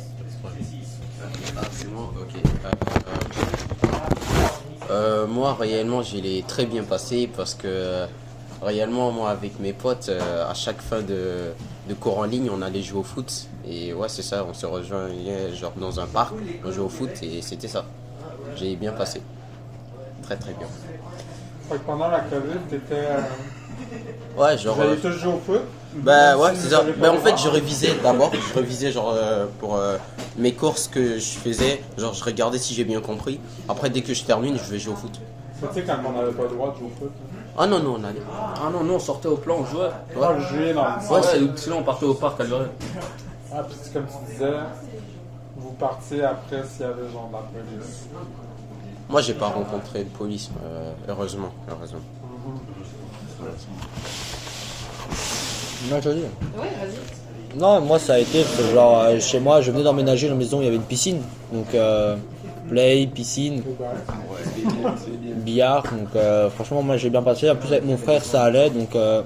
Ah, c'est moi Ok. Euh, euh, euh, moi, réellement, je l'ai très bien passé parce que euh, réellement, moi, avec mes potes, euh, à chaque fin de, de cours en ligne, on allait jouer au foot. Et ouais, c'est ça, on se rejoignait genre dans un parc, on jouait au foot et c'était ça. J'ai bien passé. Très très bien. Fait que pendant la COVID, t'étais. euh, Ouais, genre. Vous avez euh, tous joué au foot? Bah Même ouais, c'est ça. pas en fait, je révisais d'abord. Je révisais genre euh, pour euh, mes courses que je faisais. Genre, je regardais si j'ai bien compris. Après, dès que je termine, je vais jouer au foot. Tu sais, quand on n'avait pas le droit de jouer au foot. Ah non, non, on allait. Ah non, nous on sortait au plan, on jouait. Ah, vous jouiez dans le Ouais, c'est- sinon on partait au parc à Lorraine. Ah, puis c'est comme tu disais, vous partiez après s'il y avait genre de la police. Moi, j'ai pas rencontré de police, euh, heureusement. heureusement. Non, je vas-y. Non, moi ça a été genre euh, chez moi, je venais d'emménager dans la maison, il y avait une piscine. Donc euh, play, piscine, billard. Donc euh, franchement, moi j'ai bien passé. En plus avec mon frère, ça allait. Donc euh,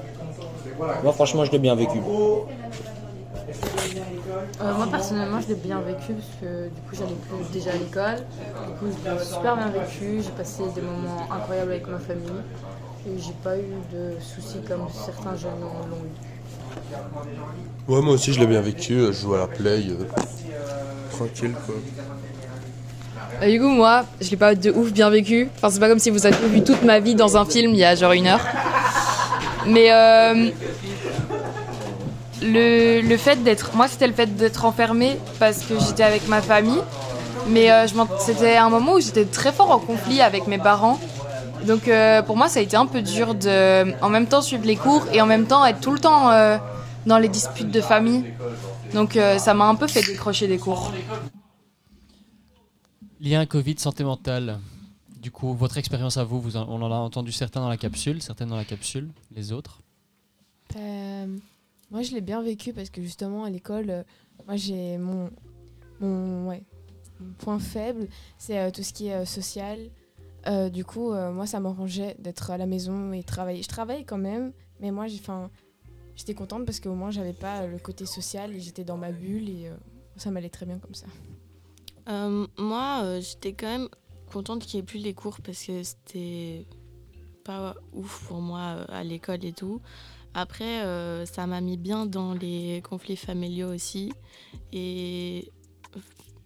moi franchement, je l'ai bien vécu. Euh, moi personnellement je l'ai bien vécu parce que du coup j'allais plus déjà à l'école. Du coup je l'ai super bien vécu, j'ai passé des moments incroyables avec ma famille et j'ai pas eu de soucis comme certains jeunes l'ont eu. Ouais, moi aussi je l'ai bien vécu, euh, je joue à la play, euh, tranquille quoi. Du coup, moi, je l'ai pas de ouf bien vécu. Enfin, c'est pas comme si vous aviez vu toute ma vie dans un film il y a genre une heure. Mais euh, le, le fait d'être. Moi, c'était le fait d'être enfermée parce que j'étais avec ma famille. Mais euh, c'était un moment où j'étais très fort en conflit avec mes parents. Donc euh, pour moi, ça a été un peu dur de en même temps suivre les cours et en même temps être tout le temps euh, dans les disputes de famille. Donc euh, ça m'a un peu fait décrocher des cours. Lien Covid santé mentale. du coup, votre expérience à vous, vous en- on en a entendu certains dans la capsule, certaines dans la capsule, les autres Euh, moi, je l'ai bien vécu parce que justement, à l'école, euh, moi, j'ai mon, mon, ouais, point faible, c'est euh, tout ce qui est euh, social. Du coup, moi, ça m'arrangeait d'être à la maison et travailler. Je travaille quand même, mais moi, j'étais contente parce qu'au moins, j'avais pas le côté social et j'étais dans ma bulle et ça m'allait très bien comme ça. Moi, j'étais quand même contente qu'il n'y ait plus les cours parce que c'était pas ouf pour moi à l'école et tout. Après, euh, ça m'a mis bien dans les conflits familiaux aussi. Et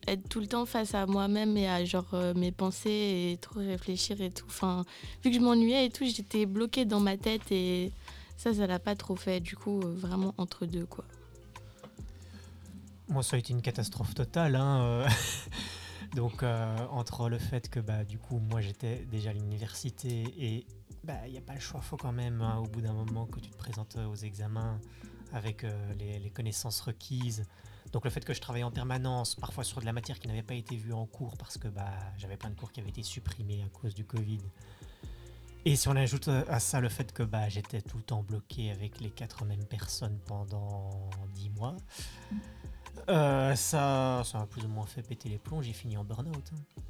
être tout le temps face à moi-même et à genre euh, mes pensées et trop réfléchir et tout. Enfin, vu que je m'ennuyais et tout, j'étais bloquée dans ma tête et ça, ça l'a pas trop fait. Du coup, euh, vraiment entre deux, quoi. Moi, ça a été une catastrophe totale. hein. (laughs) Donc, entre le fait que, bah, du coup, moi, j'étais déjà à l'université et bah, il n'y a pas le choix, faut quand même, hein, au bout d'un moment, que tu te présentes euh, aux examens avec euh, les, connaissances requises. Donc, le fait que je travaillais en permanence, parfois sur de la matière qui n'avait pas été vue en cours parce que bah, j'avais plein de cours qui avaient été supprimés à cause du Covid. Et si on ajoute euh, à ça le fait que bah, j'étais tout le temps bloqué avec les quatre mêmes personnes pendant dix mois, ça, ça m'a plus ou moins fait péter les plombs. J'ai fini en burn-out. hein.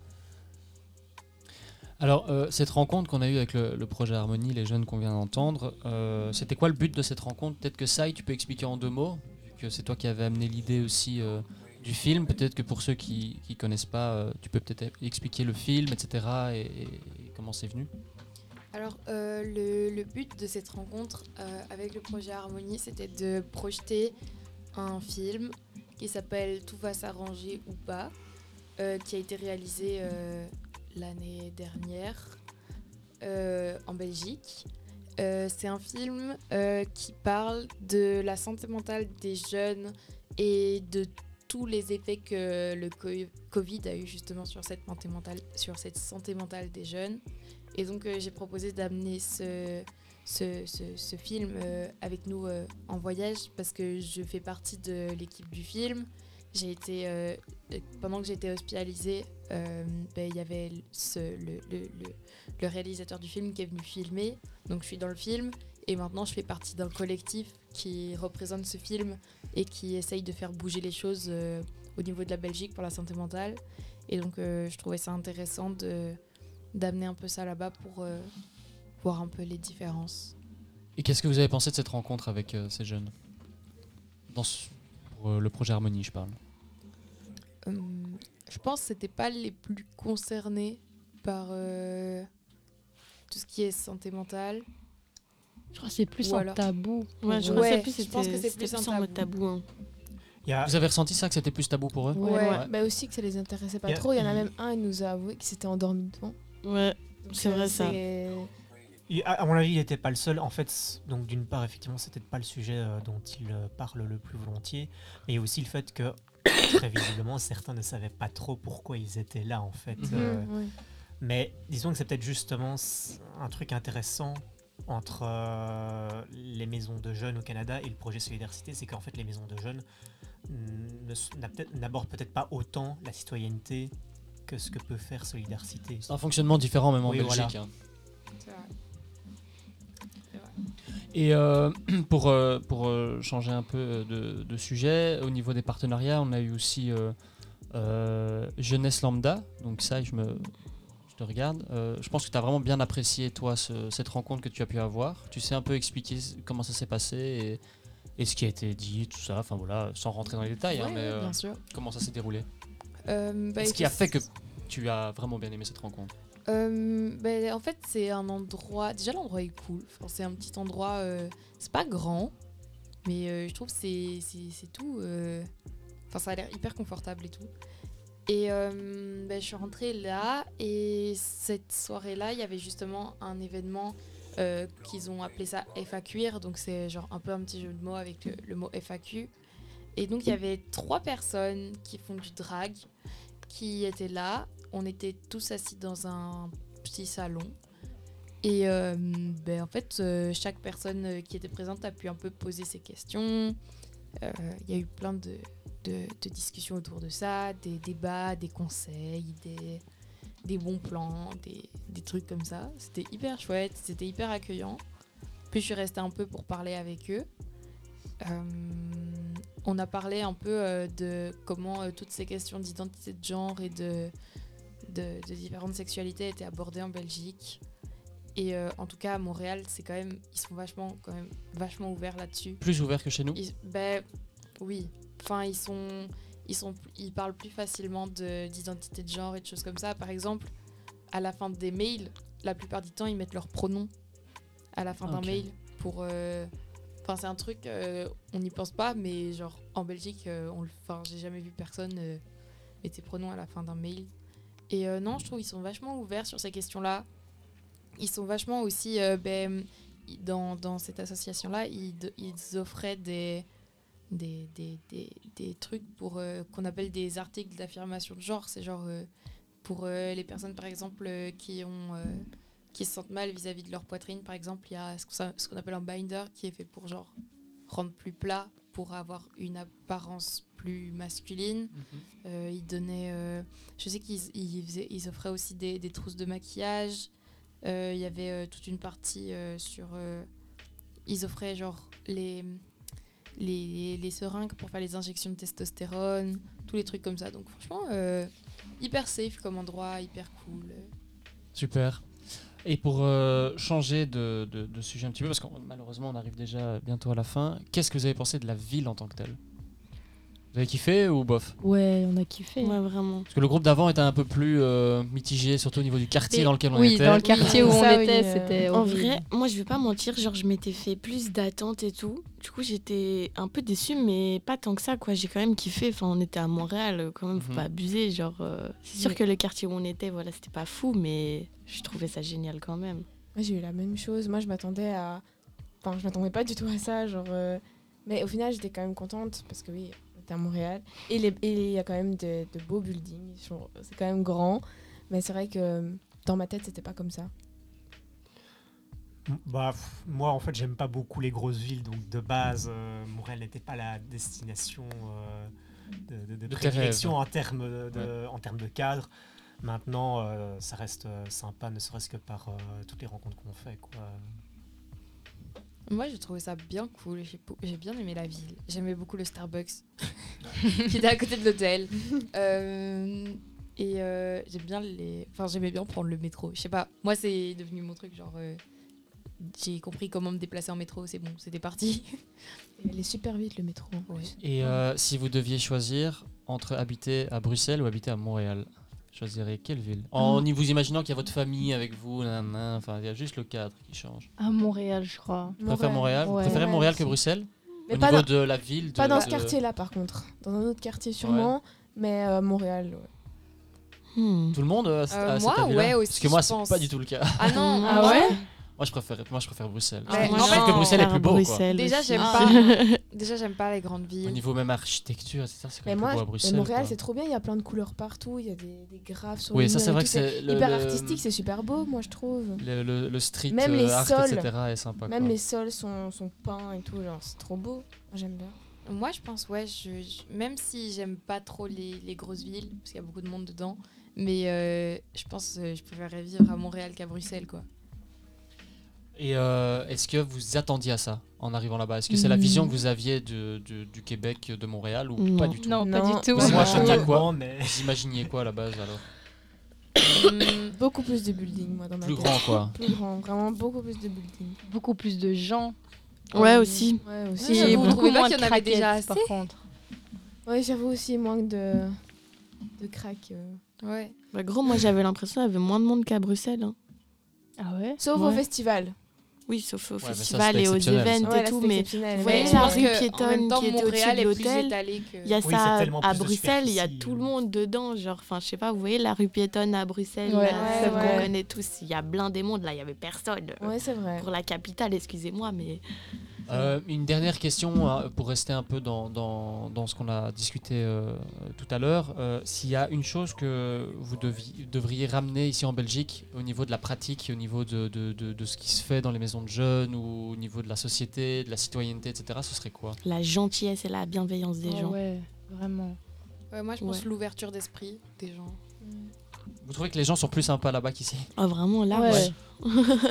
Alors, euh, cette rencontre qu'on a eue avec le, projet Harmonie, les jeunes qu'on vient d'entendre, euh, c'était quoi le but de cette rencontre? Peut-être que ça, tu peux expliquer en deux mots, vu que c'est toi qui avais amené l'idée aussi euh, du film. Peut-être que pour ceux qui ne connaissent pas, tu peux peut-être expliquer le film, etc. et, comment c'est venu? Alors, le, but de cette rencontre avec le projet Harmonie, c'était de projeter un film qui s'appelle Tout va s'arranger ou pas, qui a été réalisé l'année dernière euh, en Belgique. Euh, c'est un film euh, qui parle de la santé mentale des jeunes et de tous les effets que le co- Covid a eu justement sur cette santé mentale, sur cette santé mentale des jeunes. Et donc j'ai proposé d'amener ce, film avec nous en voyage parce que je fais partie de l'équipe du film. J'ai été euh, euh, pendant que j'étais hospitalisée, euh, ben, il y avait le, réalisateur du film qui est venu filmer. Donc je suis dans le film et maintenant je fais partie d'un collectif qui représente ce film et qui essaye de faire bouger les choses au niveau de la Belgique pour la santé mentale. Et donc je trouvais ça intéressant d'amener un peu ça là-bas pour voir un peu les différences. Et qu'est-ce que vous avez pensé de cette rencontre avec ces jeunes? Dans ce- Pour euh, le projet Harmonie, je parle. Hum, je pense que c'était pas les plus concernés par euh, tout ce qui est santé mentale. Je crois que c'est plus Ou un alors- tabou. Ouais, je Ouais, plus, pense que c'est plus un plus en mode tabou. tabou. hein. Vous avez ressenti ça, que c'était plus tabou pour eux Ouais, Bah aussi que ça les intéressait pas trop. Il y en a même un, il nous a avoué qu'il s'était endormi devant. Ouais, c'est euh, vrai ça. À, mon avis, il n'était pas le seul. En fait, donc d'une part, effectivement, c'était pas le sujet euh, dont il euh, parle le plus volontiers, mais il y a aussi le fait que (coughs) très visiblement, certains ne savaient pas trop pourquoi ils étaient là, en fait. Mhm, Euh, ouais. Mais disons que c'est peut-être justement un truc intéressant entre euh, les maisons de jeunes au Canada et le projet Solidarité, c'est qu'en fait les maisons de jeunes n'abordent peut-être pas autant la citoyenneté que ce que peut faire Solidarité. C'est un fonctionnement différent même en Oui, Belgique. voilà. hein. Et euh, (clears throat) pour, euh, pour euh, changer un peu de, de sujet, au niveau des partenariats, on a eu aussi euh, Jeunesse Lambda. Donc ça, je, me, je te regarde. Euh, je pense que tu as vraiment bien apprécié, toi, ce- cette rencontre que tu as pu avoir. Tu sais un peu expliquer comment ça s'est passé et, et ce qui a été dit, tout ça. Enfin voilà, sans rentrer dans les détails. hein, mais ouais, bien sûr. comment ça s'est déroulé? Bah, Ce qui a fait que tu as vraiment bien aimé cette rencontre? Euh, ben, en fait, c'est un endroit. Déjà, l'endroit est cool. C'est un petit endroit. euh, c'est pas grand, mais euh, je trouve c'est, c'est, tout. euh, Enfin, ça a l'air hyper confortable et tout. Et ben, je suis rentrée là, et cette soirée-là, il y avait justement un événement qu'ils ont appelé ça FAQueer. Donc, c'est genre un peu un petit jeu de mots avec le mot FAQ. Et donc, il y avait trois personnes qui font du drag qui étaient là. On était tous assis dans un petit salon. Et euh, ben, en fait, euh, chaque personne euh, qui était présente a pu un peu poser ses questions. Il y a eu plein de, discussions autour de ça, des débats, des conseils, des, bons plans, des, trucs comme ça. C'était hyper chouette, c'était hyper accueillant. Puis je suis restée un peu pour parler avec eux. On a parlé un peu de comment toutes ces questions d'identité de genre et de, de, de différentes sexualités étaient abordées en Belgique. Et euh, en tout cas à Montréal, c'est quand même ils sont vachement quand même vachement ouverts là-dessus. Plus ouverts que chez nous Ils- ben oui. Enfin ils sont ils sont ils parlent plus facilement de- d'identité de genre et de choses comme ça. Par exemple, à la fin des mails, la plupart du temps ils mettent leur pronom à la fin d'un mail pour euh, Enfin, c'est un truc, euh, on n'y pense pas, mais genre en Belgique, enfin, j'ai jamais vu personne mettre ses pronoms à la fin d'un mail. Et euh, non, je trouve qu'ils sont vachement ouverts sur ces questions-là. Ils sont vachement aussi, euh, ben, dans, dans cette association-là, ils, ils offraient des, des, des, des, des trucs pour euh, qu'on appelle des articles d'affirmation de genre. C'est genre pour les personnes, par exemple, qui ont qui se sentent mal vis-à-vis de leur poitrine, par exemple, il y a ce qu'on appelle un binder qui est fait pour genre rendre plus plat, pour avoir une apparence plus masculine. Euh, ils donnaient, euh, je sais qu'ils ils faisaient- ils offraient aussi des, des trousses de maquillage. Euh, Il y avait euh, toute une partie euh, sur, euh, ils offraient genre les les, les seringues pour faire les injections de testostérone, tous les trucs comme ça. Donc franchement, euh, hyper safe comme endroit, hyper cool. Super. Et pour euh, changer de, de- de sujet un petit peu, parce que malheureusement on arrive déjà bientôt à la fin, qu'est-ce que vous avez pensé de la ville en tant que telle? Vous avez kiffé ou bof Ouais, on a kiffé. Ouais, vraiment. Parce que le groupe d'avant était un peu plus euh, mitigé, surtout au niveau du quartier Et- dans lequel on oui, était. dans le quartier où on Ça, oui, était, c'était En horrible. vrai, moi je vais pas mentir, genre je m'étais fait plus d'attentes et tout. Du coup, j'étais un peu déçue, mais pas tant que ça, quoi. J'ai quand même kiffé. Enfin, on était à Montréal, euh, quand même, faut Mhm. pas abuser. Genre, euh, c'est sûr Oui. que le quartier où on était, voilà, c'était pas fou, mais je trouvais ça génial quand même. Moi, j'ai eu la même chose. Moi, je m'attendais à. Enfin, je m'attendais pas du tout à ça. Genre, euh, Mais au final, j'étais quand même contente parce que oui, à Montréal. Et il y a quand même de, de beaux buildings. C'est quand même grand. Mais c'est vrai que dans ma tête, c'était pas comme ça. Bah, pff, moi, en fait, j'aime pas beaucoup les grosses villes, donc de base, euh, Montréal n'était pas la destination euh, de, de- de prédilection en termes de, de- en termes de cadre. Maintenant, euh, ça reste euh, sympa, ne serait-ce que par euh, toutes les rencontres qu'on fait. Quoi. Moi, j'ai trouvé ça bien cool. J'ai bien aimé la ville. J'aimais beaucoup le Starbucks (laughs) qui était à côté de l'hôtel. Euh, et euh, j'aime bien les. Enfin, j'aimais bien prendre le métro. Je sais pas. Moi, c'est devenu mon truc. Genre, euh, j'ai compris comment me déplacer en métro. C'est bon, c'était parti. Il allait super vite le métro. Et euh, si vous deviez choisir entre habiter à Bruxelles ou habiter à Montréal, choisirez quelle ville En y vous imaginant qu'il y a votre famille avec vous, nanana, enfin il y a juste le cadre qui change. À Montréal, je crois. Vous préférez Montréal? Vous Ouais. préférez Montréal que aussi. Bruxelles? Mais Au pas niveau dans- de la ville de- Pas dans ce de- quartier-là, par contre. Dans un autre quartier, sûrement. Mais euh, Montréal, ouais. Tout le monde euh, à- Euh, à moi, avis-là? ouais, aussi, Parce que moi, je c'est pense. pas du tout le cas. Ah non, Ah ouais? Moi, je préfère, moi, je préfère Bruxelles. Ouais, je en trouve fait, que Bruxelles est plus beau. quoi. Déjà, j'aime Ah. pas. (laughs) Déjà, j'aime pas les grandes villes. Au niveau même architecture, etc., c'est quand Mais même moi, plus beau à mais Bruxelles. Montréal, c'est trop bien. Il y a plein de couleurs partout. Il y a des, des graphes sur Oui, les ça, c'est vrai que c'est le- hyper le- artistique. C'est super beau, moi, je trouve. Le, le- le street Même les euh, art, sols, etc. est sympa. même quoi. les sols sont, sont peints et tout. Genre, c'est trop beau. Moi, J'aime bien. Moi, je pense, ouais, je, je- même si j'aime pas trop les, les grosses villes, parce qu'il y a beaucoup de monde dedans, mais euh, je pense que je préférerais vivre à Montréal qu'à Bruxelles, quoi. Et euh, est-ce que vous attendiez à ça en arrivant là-bas? Est-ce que c'est la Mm. vision que vous aviez de- du- du Québec, de Montréal, ou Non. pas du tout? Non, pas du tout. Vous Moi, je- quoi? Non, mais- Vous imaginiez quoi à la base alors? Hum, beaucoup plus de buildings, moi, dans ma Plus tête. grand, quoi. Plus grand, vraiment beaucoup plus de buildings. Beaucoup plus de gens. Ouais, Euh, aussi. Ouais, aussi. Et beaucoup trouvez pas moins qu'il y en avait déjà craquettes, par assez contre. Ouais, j'avoue aussi, moins de, de crack. euh. Ouais. Bah, gros, moi j'avais l'impression qu'il y avait moins de monde qu'à Bruxelles. hein. Ah ouais? Sauf au festival. Oui, sauf au festival et aux events Ouais, et tout, mais vous voyez la rue piétonne qui était au-dessus Montréal de est l'hôtel. que- Il y a Oui, ça à Bruxelles, il y a tout le monde dedans. Genre, enfin, je sais pas, vous voyez la rue piétonne à Bruxelles, Ouais, là, ouais, celle ouais. qu'on connaît tous. Il y a plein des mondes, là, il y avait personne. Ouais, c'est vrai. Pour la capitale, excusez-moi, mais. Euh, une dernière question hein, pour rester un peu dans, dans, dans ce qu'on a discuté euh, tout à l'heure. Euh, S'il y a une chose que vous devi- devriez ramener ici en Belgique au niveau de la pratique, au niveau de, de, de- de ce qui se fait dans les maisons de jeunes ou au niveau de la société, de la citoyenneté, etc., ce serait quoi? La gentillesse et la bienveillance des Ah gens. ouais, vraiment. Ouais, moi, je pense Ouais. l'ouverture d'esprit des gens. Vous trouvez que les gens sont plus sympas là-bas qu'ici? Ah, vraiment, là, Ouais. ouais.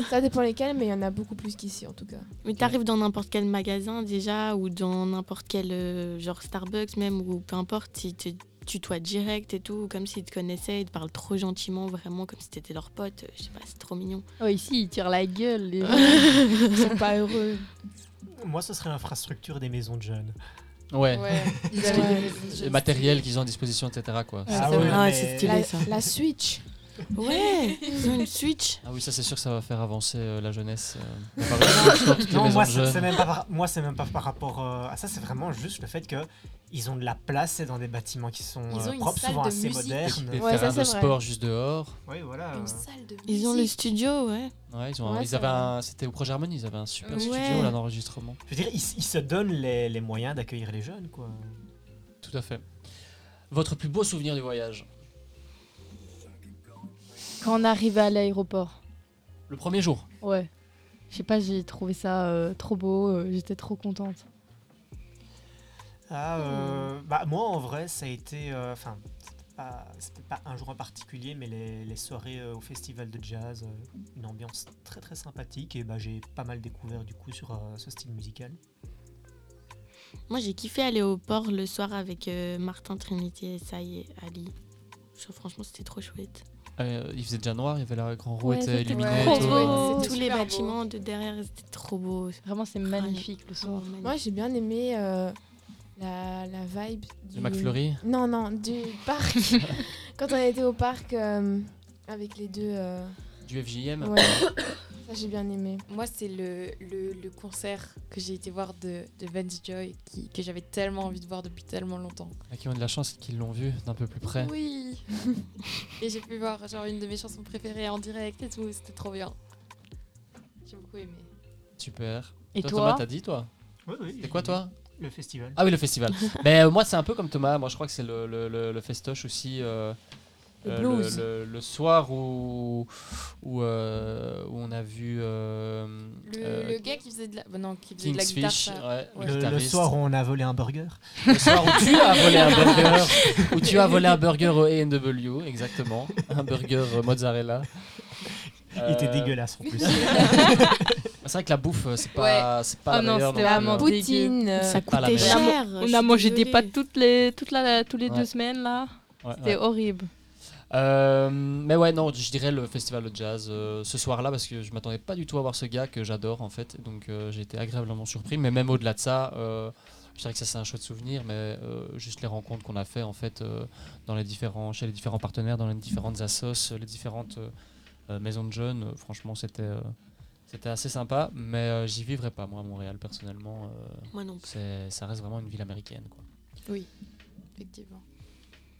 Ça dépend lesquels, mais il y en a beaucoup plus qu'ici en tout cas. Mais t'arrives dans n'importe quel magasin déjà, ou dans n'importe quel euh, genre Starbucks même, ou peu importe, ils te tutoient direct et tout, comme s'ils te connaissaient, ils te parlent trop gentiment, vraiment comme si t'étais leur pote. Je sais pas, c'est trop mignon. Oh, ici, ils tirent la gueule. Les (laughs) gens. Ils sont pas heureux. Moi, ce serait l'infrastructure des maisons de jeunes. Ouais. (laughs) Ils avaient le matériel qu'ils ont à disposition, etc. Quoi. Ah ouais, Ah, mais- c'est stylé La, ça. la Switch. Ouais, (laughs) ils ont une Switch. Ah oui, ça c'est sûr que ça va faire avancer euh, la jeunesse. euh, (laughs) Non, moi, c'est même pas par, moi, c'est même pas par rapport euh, à ça. C'est vraiment juste le fait que ils ont de la place dans des bâtiments qui sont Ils euh, ont une propres, salle souvent de assez musique. modernes. Des Ouais, terrains ça, de vrai. sport juste dehors. Oui, voilà. Une salle de Ils ont le studio, ouais. Ouais, ils ont, Ouais, ils c'est avaient un, c'était au Projet Harmonie, ils avaient un super Ouais. studio là d'enregistrement. Je veux dire, ils, ils se donnent les, les moyens d'accueillir les jeunes, quoi. Tout à fait. Votre plus beau souvenir du voyage? Quand on arrivait à l'aéroport. Le premier jour Ouais. Je sais pas, j'ai trouvé ça euh, trop beau. euh, J'étais trop contente. Ah, euh, bah, moi, en vrai, ça a été. euh, Enfin, c'était pas, pas un jour en particulier, mais les, les soirées euh, au festival de jazz, euh, une ambiance très très sympathique. Et bah, j'ai pas mal découvert du coup sur euh, ce style musical. Moi, j'ai kiffé aller au port le soir avec euh, Martin, Trinity, et et Ali. Je- franchement, c'était trop chouette. Euh, Il faisait déjà noir, il y avait la grand roue Ouais, était c'était illuminé. trop et tout. beau. C'était Tous les beau. bâtiments de derrière, c'était trop beau. Vraiment, c'est magnifique le soir. Moi, j'ai bien aimé euh, la, la vibe du. McFlurry Non, non, du parc. (laughs) Quand on était au parc euh, avec les deux. euh, Du FJM Ouais. Ça, j'ai bien aimé. Moi, c'est le, le, le concert que j'ai été voir de, de Vance Joy qui, que j'avais tellement envie de voir depuis tellement longtemps. Ah, qui ont de la chance et qui l'ont vu d'un peu plus près. Oui (laughs) Et j'ai pu voir genre une de mes chansons préférées en direct et tout, c'était trop bien. J'ai beaucoup aimé. Super. Et toi, toi Thomas, t'as dit toi Oui, oui. C'est quoi toi Le festival. Ah oui, le festival. (laughs) Mais euh, moi, c'est un peu comme Thomas. Moi, je crois que c'est le, le, le- le festoche aussi. euh, Le euh, blues. le, le soir où, où, euh, où on a vu. euh, Le, euh, le gars qui faisait de la, non, qui faisait de la King's guitare, Fish, ouais, Ouais. le soir où on a volé un burger. Le soir où tu as volé un burger, où tu as volé un burger au A&W, exactement, un burger mozzarella. Il était Euh, dégueulasse en plus. (laughs) C'est vrai que la bouffe, c'est pas, c'est pas Ah la non, meilleure c'était vraiment. Poutine. Ça coûtait cher. On a mangé des pâtes toutes les, toute la, tous les Ouais. deux semaines là. Ouais, C'était ouais. horrible. Euh, mais ouais, non, je dirais le festival de jazz euh, ce soir-là parce que je m'attendais pas du tout à voir ce gars que j'adore en fait. Donc euh, j'ai été agréablement surpris. Mais même au-delà de ça, je dirais que ça c'est un chouette souvenir. Mais juste les rencontres qu'on a fait en fait dans les différents, chez les différents partenaires, dans les différentes assos, les différentes maisons de jeunes, franchement c'était c'était assez sympa. Mais j'y vivrai pas moi à Montréal personnellement. Moi non plus. Ça reste vraiment une ville américaine. Quoi. Oui, effectivement.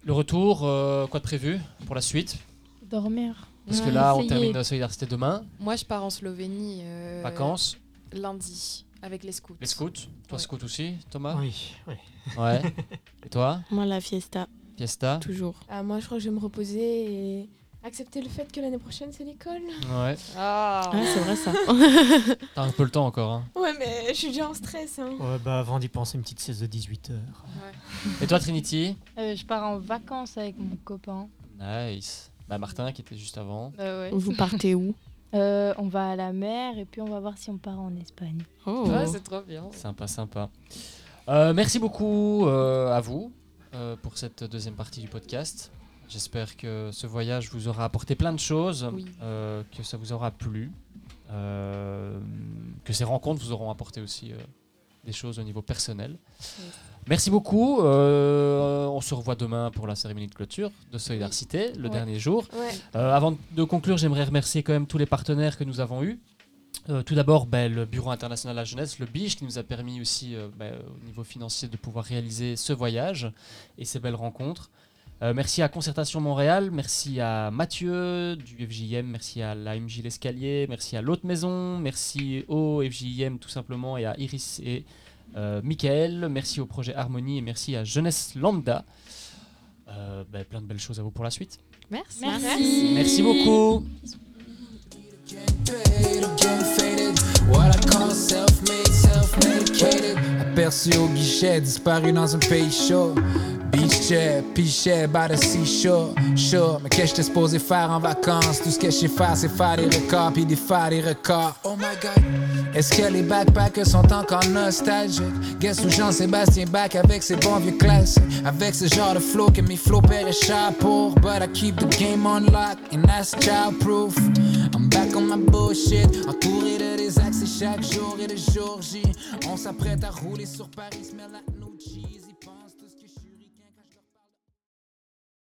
Le retour, euh, quoi de prévu pour la suite? Dormir. Parce que là, on termine la solidarité demain. Moi, je pars en Slovénie. euh, Vacances Lundi, avec les scouts. Les scouts? Toi, Ouais. scout aussi, Thomas? Oui, oui. Ouais. (laughs) Et toi? Moi, la fiesta, Fiesta? Toujours. Ah, moi, je crois que je vais me reposer et accepter le fait que l'année prochaine, c'est l'école. Ouais. Ah Ouais, c'est vrai ça. T'as un peu le temps encore. Hein. (laughs) Mais je suis déjà en stress. Hein. Ouais, bah, avant d'y penser, une petite sieste de 18 heures. Et toi, Trinity? Euh, je pars en vacances avec mon copain. Nice. Bah, Martin, qui était juste avant. Bah ouais. Vous partez où? Euh, on va à la mer et puis on va voir si on part en Espagne. Oh. Ouais, c'est trop bien. Sympa, sympa. Euh, merci beaucoup euh, à vous euh, pour cette deuxième partie du podcast. J'espère que ce voyage vous aura apporté plein de choses, Oui. euh, que ça vous aura plu, euh, que ces rencontres vous auront apporté aussi euh, des choses au niveau personnel. Merci beaucoup. euh, on se revoit demain pour la cérémonie de clôture de Solidarité, le Ouais. dernier jour. Ouais. Euh, avant de conclure, j'aimerais remercier quand même tous les partenaires que nous avons eus. Euh, tout d'abord, ben, le Bureau international de la jeunesse, le BIJ, qui nous a permis aussi, euh, ben, au niveau financier, de pouvoir réaliser ce voyage et ces belles rencontres. Euh, merci à Concertation Montréal, merci à Mathieu du FJM, merci à l'AMJ L'Escalier, merci à l'autre maison, merci au FJM tout simplement et à Iris et euh, Michael, merci au projet Harmonie et merci à Jeunesse Lambda. Euh, ben, plein de belles choses à vous pour la suite. Merci. Merci. Merci beaucoup. What I call self-made, self-medicated. Aperçu au guichet, disparu dans un pays chaud. Beach chair, pichet by the seashore, sure. Mais qu'est-ce que j'étais supposé faire en vacances? Tout ce que je sais faire, c'est faire des records puis des faire des records. Oh my god. Est-ce que les backpackers sont encore nostalgiques? Guess où Jean-Sébastien back avec ses bons vieux classiques? Avec ce genre de flow que mes paieraient cher pour. But I keep the game on lock and that's childproof. I'm back on my bullshit, entouré de des accès chaque jour et de jour J. On s'apprête à rouler sur Paris, like